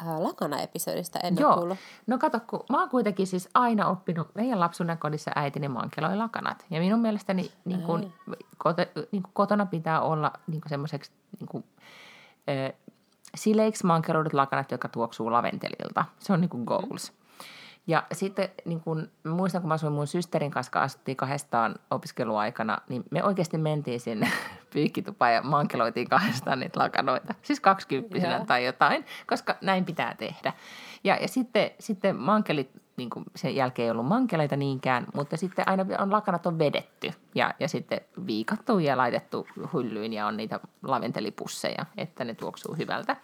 [SPEAKER 2] Äh, lakana-episodista en
[SPEAKER 1] Joo. Kuullut. No kato, kun mä oon kuitenkin siis aina oppinut meidän lapsuuden kodissa äitini mankeloi lakanat. Ja minun mielestäni niin kun, koto, niin kun kotona pitää olla niin semmoiseksi niin äh, sileiksi mankeloidut lakanat, jotka tuoksuu laventelilta. Se on niin kuin goals. Mm. Ja sitten niin kun, muistan, kun mä asuin mun systerin kanssa, asuttiin kahdestaan opiskeluaikana, niin me oikeasti mentiin sinne pyykkitupaan ja mankeloitiin kahdestaan niitä lakanoita. Siis kaksikymppisenä yeah. tai jotain, koska näin pitää tehdä. Ja, ja sitten, sitten mankelit, niin kuin sen jälkeen ei ollut mankeleita niinkään, mutta sitten aina on lakanat on vedetty ja, ja sitten viikattu ja laitettu hyllyyn ja on niitä laventelipusseja, että ne tuoksuu hyvältä.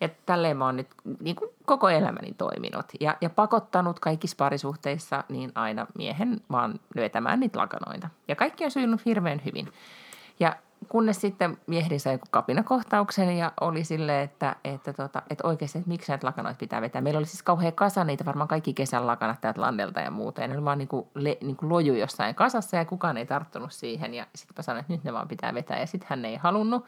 [SPEAKER 1] Ja tälleen mä oon nyt niin kuin koko elämäni toiminut ja, ja pakottanut kaikissa parisuhteissa niin aina miehen vaan vetämään niitä lakanoita. Ja kaikki on sujunut hirveän hyvin. Ja kunnes sitten miehdi sai kapinakohtauksen ja oli silleen, että, että, tota, että oikeasti, että miksi näitä lakanoita pitää vetää. Meillä oli siis kauhean kasa niitä, varmaan kaikki kesän lakanat täältä Landelta ja muuta. Ja ne oli vaan niin kuin, le, niin kuin loju jossain kasassa ja kukaan ei tarttunut siihen. Ja sitten mä sanoin, että nyt ne vaan pitää vetää ja sitten hän ei halunnut.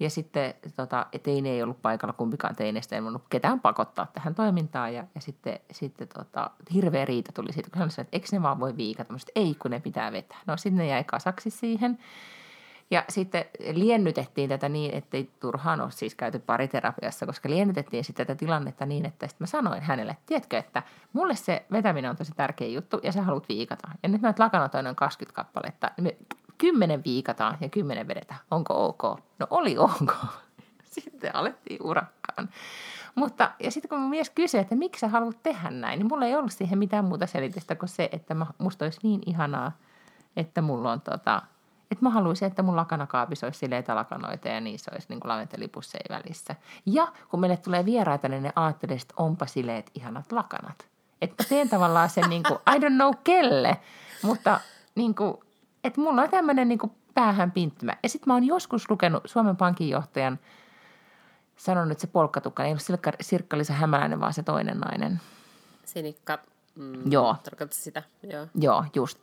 [SPEAKER 1] Ja sitten tota, teini ei ollut paikalla, kumpikaan teinestä ei voinut ketään pakottaa tähän toimintaan. Ja, ja sitten, sitten tota, hirveä riita tuli siitä, kun hän sanoi, että eikö ne vaan voi viikata. Mä ei, kun ne pitää vetää. No sitten ne jäi kasaksi siihen. Ja sitten liennytettiin tätä niin, ettei turhaan ole siis käyty pariterapiassa, koska liennytettiin sitten tätä tilannetta niin, että sitten mä sanoin hänelle, että tiedätkö, että mulle se vetäminen on tosi tärkeä juttu ja sä haluat viikata. Ja nyt näitä lakanat on 20 kappaletta. Me kymmenen viikataan ja kymmenen vedetään. Onko ok? No oli ok. Sitten alettiin urakkaan. Mutta, ja sitten kun mun mies kysyi, että miksi sä haluat tehdä näin, niin mulla ei ollut siihen mitään muuta selitystä kuin se, että mä, musta olisi niin ihanaa, että mulla on tota, että mä haluaisin, että mun lakanakaapissa olisi sileitä lakanoita ja niissä olisi niin laventelipusseja välissä. Ja kun meille tulee vieraita, niin ne ajattelee, että onpa sileet ihanat lakanat. Että teen tavallaan sen niin kuin, I don't know kelle, mutta niin kuin, että mulla on tämmöinen niin päähän pinttymä. Ja sitten mä oon joskus lukenut Suomen Pankin johtajan sanonut, että se polkkatukka ei ole Sirkka-Liisa Hämäläinen, vaan se toinen nainen.
[SPEAKER 2] Sinikka.
[SPEAKER 1] Mm, Joo.
[SPEAKER 2] Tarkoitat sitä, joo.
[SPEAKER 1] Joo, just.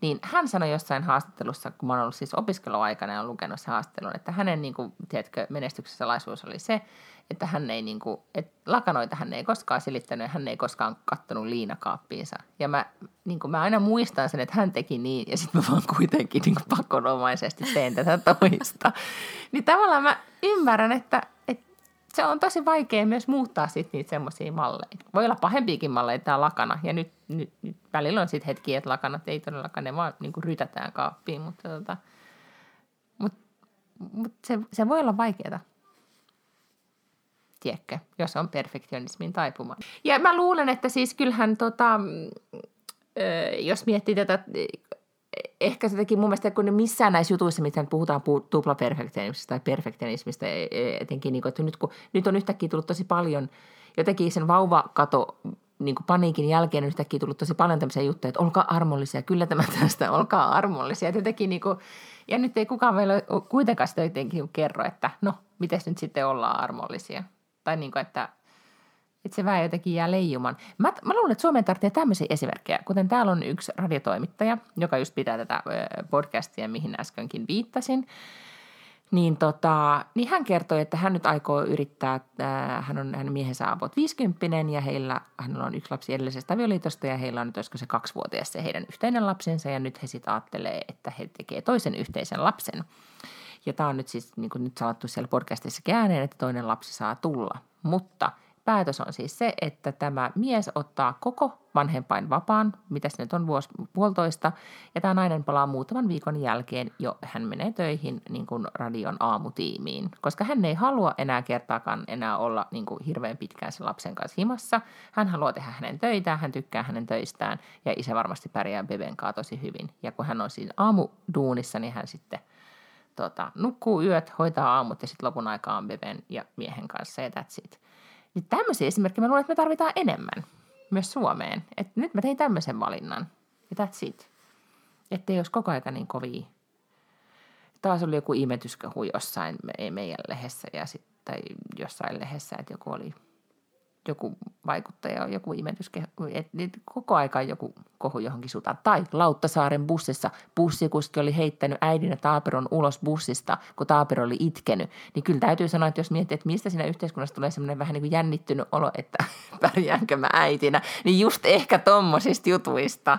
[SPEAKER 1] Niin hän sanoi jossain haastattelussa, kun mä oon ollut siis opiskeluaikana ja lukenut se haastattelun, että hänen niin kuin, tiedätkö, menestyksessä salaisuus oli se, että hän ei, niin kuin, että lakanoita hän ei koskaan silittänyt ja hän ei koskaan kattonut liinakaappiinsa. Ja mä, niin kuin, mä aina muistan sen, että hän teki niin ja sitten mä vaan kuitenkin niin kuin pakonomaisesti teen tätä toista. niin tavallaan mä ymmärrän, että se on tosi vaikea myös muuttaa sitten niitä semmoisia malleja. Voi olla pahempiakin malleja tämä lakana ja nyt, nyt, nyt välillä on sitten hetki, että lakanat ei todellakaan, ne vaan niin rytätään kaappiin, mutta, tota, mutta, mutta se, se voi olla vaikeaa tiedätkö, jos on perfektionismin taipuma. Ja mä luulen, että siis kyllähän tota, jos miettii tätä, ehkä se teki mun mielestä, kun missään näissä jutuissa, mitä puhutaan tuplaperfektionismista tai perfektionismista, e, e, etenkin, niin kuin, että nyt, kun, nyt on yhtäkkiä tullut tosi paljon, jotenkin sen vauvakato niin kuin paniikin jälkeen on yhtäkkiä tullut tosi paljon tämmöisiä juttuja, että olkaa armollisia, kyllä tämä tästä, olkaa armollisia. Jotenkin niin kuin, ja nyt ei kukaan meillä kuitenkaan sitä jotenkin kerro, että no, miten nyt sitten ollaan armollisia. Tai niin kuin, että, Että se jotenkin jää leijuman. Mä, mä luulen, että Suomeen tarvitsee tämmöisiä esimerkkejä, kuten täällä on yksi radiotoimittaja, joka just pitää tätä podcastia, mihin äskenkin viittasin. Niin, tota, niin hän kertoi, että hän nyt aikoo yrittää, ää, hän on hänen miehensä about 50 ja heillä, hänellä on yksi lapsi edellisestä avioliitosta ja heillä on nyt olisiko se kaksivuotias se heidän yhteinen lapsensa ja nyt he sitten ajattelee, että he tekee toisen yhteisen lapsen. Ja tämä on nyt siis niin kuin nyt sanottu siellä podcastissa ääneen, että toinen lapsi saa tulla. Mutta päätös on siis se, että tämä mies ottaa koko vanhempain vapaan, mitä se nyt on vuosi puolitoista, ja tämä nainen palaa muutaman viikon jälkeen jo, hän menee töihin niin kuin radion aamutiimiin, koska hän ei halua enää kertaakaan enää olla niin kuin hirveän pitkään sen lapsen kanssa himassa. Hän haluaa tehdä hänen töitään, hän tykkää hänen töistään, ja isä varmasti pärjää Beben kanssa tosi hyvin. Ja kun hän on siinä aamuduunissa, niin hän sitten tota, nukkuu yöt, hoitaa aamut ja sitten lopun aikaa on Beben ja miehen kanssa ja that's it. Niin tämmöisiä esimerkkejä mä luulen, että me tarvitaan enemmän myös Suomeen. Että nyt mä tein tämmöisen valinnan ja that's it. Että ei olisi koko ajan niin kovia. Taas oli joku imetyskehu jossain meidän lehdessä ja sitten tai jossain lehdessä, että joku oli – joku vaikuttaja, joku imetys, että koko aika joku kohu johonkin suuntaan. Tai Lauttasaaren bussissa bussikuski oli heittänyt äidin ja Taaperon ulos bussista, kun Taapero oli itkenyt. Niin kyllä täytyy sanoa, että jos miettii, että mistä siinä yhteiskunnassa tulee semmoinen vähän niin kuin jännittynyt olo, että pärjäänkö mä äitinä, niin just ehkä tommosista jutuista.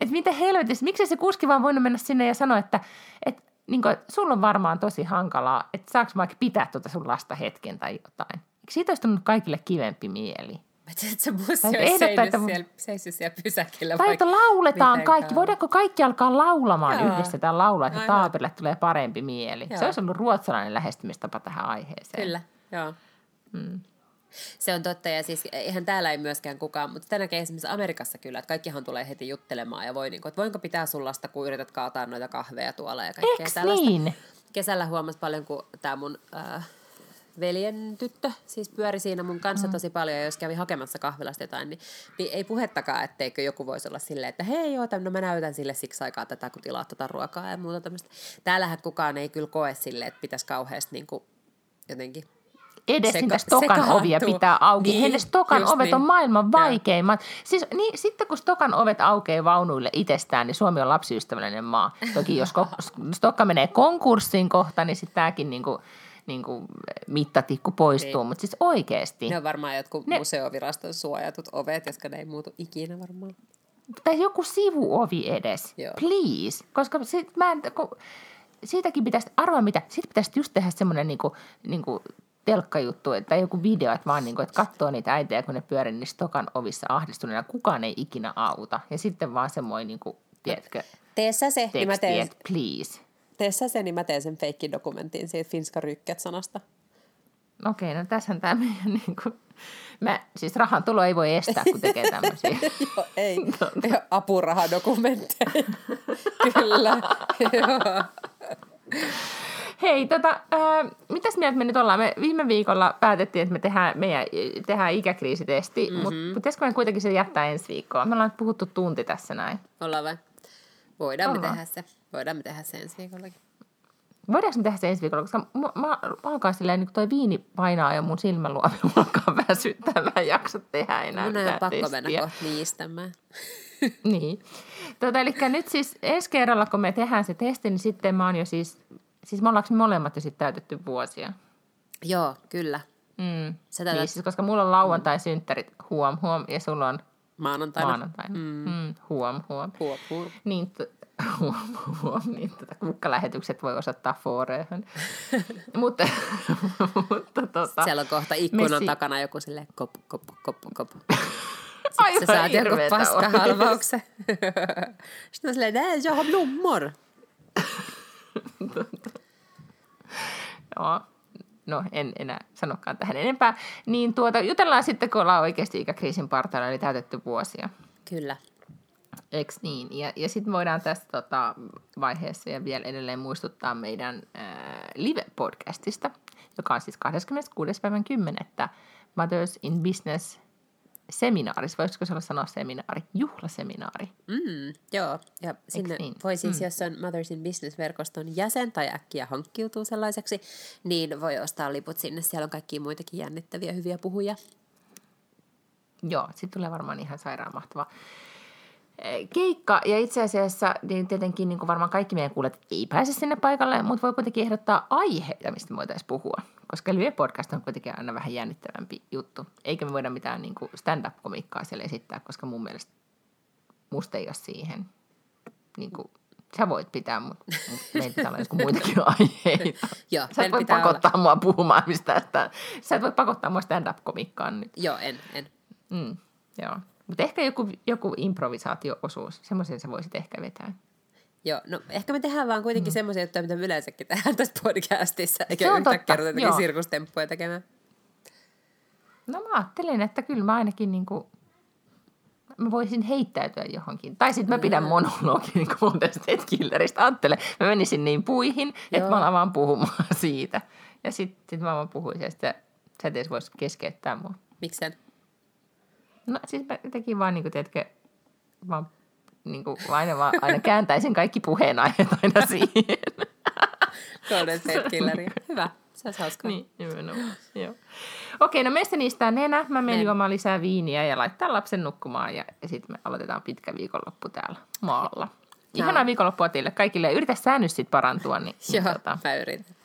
[SPEAKER 1] Että miten helvetissä, miksi se kuski vaan voinut mennä sinne ja sanoa, että, että niin kuin, sulla on varmaan tosi hankalaa, että saako vaikka pitää tuota sun lasta hetken tai jotain. Siitä olisi tullut kaikille kivempi mieli?
[SPEAKER 2] Että se bussi olisi ehdottaa, että... siellä, seissyt siellä pysäkillä.
[SPEAKER 1] Tai että lauletaan kaikki. Voidaanko kaikki alkaa laulamaan Joo. yhdessä tämä laulaa, että Taapille tulee parempi mieli. Joo. Se olisi ollut ruotsalainen lähestymistapa tähän aiheeseen.
[SPEAKER 2] Kyllä, joo. Mm. Se on totta, ja siis eihän täällä ei myöskään kukaan, mutta tänäkin esimerkiksi Amerikassa kyllä, että kaikkihan tulee heti juttelemaan ja voi, niin kuin, että voinko pitää sun lasta, kun yrität kaataa noita kahveja tuolla ja kaikkea
[SPEAKER 1] Eks tällaista. niin?
[SPEAKER 2] Kesällä huomasi paljon, kun tämä mun äh, veljen tyttö siis pyöri siinä mun kanssa mm. tosi paljon, ja jos kävi hakemassa kahvilasta jotain, niin, niin ei puhettakaan, etteikö joku voisi olla silleen, että hei joo, no mä näytän sille siksi aikaa tätä, kun tilaa tätä ruokaa ja muuta tämmöistä. Täällähän kukaan ei kyllä koe silleen, että pitäisi kauheasti niin kuin jotenkin
[SPEAKER 1] edes Seka, niitä Stokan ovia pitää auki. Niin, Heille Stokan ovet niin. on maailman vaikeimmat. Siis, niin, sitten kun Stokan ovet aukeaa vaunuille itsestään, niin Suomi on lapsiystävällinen maa. Toki jos Stokka menee konkurssiin kohta, niin sitten tämäkin niinku, niin kuin mittatikku poistuu, niin. mutta siis oikeasti.
[SPEAKER 2] Ne on varmaan jotkut ne, museoviraston suojatut ovet, jotka ne ei muutu ikinä varmaan.
[SPEAKER 1] Tai joku sivuovi edes, Joo. please. Koska sit mä en, kun, siitäkin pitäisi, arvaa mitä, siitä pitäisi just tehdä semmoinen niin kuin, niin kuin telkkajuttu tai joku video, että vaan niin kuin, että katsoo niitä äitejä, kun ne pyörii niin stokan ovissa ahdistuneena. Kukaan ei ikinä auta. Ja sitten vaan semmoinen, niin kuin, tiedätkö,
[SPEAKER 2] Tee sä se, teksti, niin mä teen...
[SPEAKER 1] please.
[SPEAKER 2] Tee sä se, niin mä teen sen feikkidokumentin siitä Finska Rykket-sanasta.
[SPEAKER 1] Okei, okay, no tässähän tämä meidän niin kuin, mä, siis rahan tulo ei voi estää, kun tekee tämmöisiä.
[SPEAKER 2] Joo, ei. Tuota. Apurahadokumentteja. Kyllä, joo.
[SPEAKER 1] Hei, tota, äh, mitäs mieltä me nyt ollaan? Me viime viikolla päätettiin, että me tehdään, meidän, tehdään ikäkriisitesti, mm-hmm. mutta pitäisikö me kuitenkin se jättää ensi viikkoa? Me ollaan puhuttu tunti tässä näin.
[SPEAKER 2] Ollaan vai? Voidaan me tehdä se. Voidaan me tehdä se ensi viikollakin.
[SPEAKER 1] Voidaanko me tehdä se ensi viikolla, koska mä, mä, alkaa silleen, niin toi viini painaa jo mun silmäluomi, mulla alkaa väsyttää, mä en jaksa tehdä enää
[SPEAKER 2] Mun on pakko testiä. mennä kohta niistämään.
[SPEAKER 1] niin. Tota, eli nyt siis ensi kerralla, kun me tehdään se testi, niin sitten mä oon jo siis, siis me ollaanko molemmat jo sitten täytetty vuosia?
[SPEAKER 2] Joo, kyllä.
[SPEAKER 1] Mm. Se tätä... niin, siis, koska mulla on lauantai-synttärit, huom, huom, ja sulla on
[SPEAKER 2] maanantaina.
[SPEAKER 1] maanantaina. Mm. Mm, huom, huom.
[SPEAKER 2] Huom, huom.
[SPEAKER 1] Niin, t- huom, huom, niin tota, kukkalähetykset voi osoittaa fooreen. mutta, mutta tota,
[SPEAKER 2] Siellä on kohta ikkunan messi... takana joku silleen kop, kop, kop, kop. Sitten sä saat joku paskahalvauksen. Sitten on silleen, nej, jag har blommor.
[SPEAKER 1] Joo, no en enää sanokaan tähän enempää. Niin tuota, jutellaan sitten, kun ollaan oikeasti ikäkriisin partailla, eli täytetty vuosia.
[SPEAKER 2] Kyllä.
[SPEAKER 1] Eks niin? Ja, ja sitten voidaan tässä tota, vaiheessa ja vielä edelleen muistuttaa meidän äh, live-podcastista, joka on siis 26. päivän 10. Mothers in Business seminaari, voisiko se olla sanoa seminaari, juhlaseminaari.
[SPEAKER 2] Mm, joo, ja sinne niin? voi siis, mm. jos on Mothers in Business-verkoston jäsen tai äkkiä hankkiutuu sellaiseksi, niin voi ostaa liput sinne. Siellä on kaikkia muitakin jännittäviä hyviä puhuja.
[SPEAKER 1] Joo, sitten tulee varmaan ihan sairaan mahtava eh, keikka. Ja itse asiassa niin tietenkin niin kuin varmaan kaikki meidän kuulet ei pääse sinne paikalle, mutta voi kuitenkin ehdottaa aiheita, mistä voitaisiin puhua. Koska live-podcast on kuitenkin aina vähän jännittävämpi juttu. Eikä me voida mitään niin kuin stand-up-komiikkaa siellä esittää, koska mun mielestä musta ei ole siihen niin kuin sä voit pitää, mutta mut meillä pitää olla joku muitakin aiheita.
[SPEAKER 2] Joo,
[SPEAKER 1] sä et voi
[SPEAKER 2] pitää
[SPEAKER 1] pakottaa olla. mua puhumaan mistään. Sitä. Sä et voi pakottaa mua stand-up-komikkaan nyt.
[SPEAKER 2] Joo, en, en.
[SPEAKER 1] Mm, joo. Mutta ehkä joku, joku improvisaatio-osuus, semmoisen sä voisit ehkä vetää.
[SPEAKER 2] Joo, no ehkä me tehdään vaan kuitenkin mm. semmoisia juttuja, mitä me yleensäkin tehdään tässä podcastissa, eikä yhtäkkiä
[SPEAKER 1] totta, joo.
[SPEAKER 2] sirkustemppuja tekemään.
[SPEAKER 1] No mä ajattelin, että kyllä mä ainakin niinku, mä voisin heittäytyä johonkin. Tai sitten mä pidän monologin niin kuin State Killeristä. Ajattele, mä menisin niin puihin, että mä alan vaan puhumaan siitä. Ja sitten sit mä vaan puhuisin ja sitten sä et edes vois keskeyttää mua.
[SPEAKER 2] Miksen?
[SPEAKER 1] No siis mä tekin vaan, niin kuin, tiedätkö, vaan, niin kuin, aina, vaan, aina kääntäisin kaikki puheenaiheet aina siihen.
[SPEAKER 2] Golden State Killeri. Hyvä, se olisi hauskaa.
[SPEAKER 1] niin, nimenomaan. Joo. Okei, no meistä niistä nenä. Mä menen
[SPEAKER 2] Men.
[SPEAKER 1] juomaan lisää viiniä ja laittaa lapsen nukkumaan ja, ja sitten me aloitetaan pitkä viikonloppu täällä maalla. Ihanaa viikonloppua teille kaikille. Yritä säännös sit parantua, niin, niin
[SPEAKER 2] Joo,
[SPEAKER 1] tota,
[SPEAKER 2] mä yritän.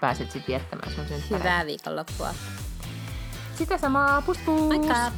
[SPEAKER 1] pääset sitten viettämään sun synttäreitä.
[SPEAKER 2] Hyvää viikonloppua.
[SPEAKER 1] Sitä samaa, pus pus!
[SPEAKER 2] Moikka!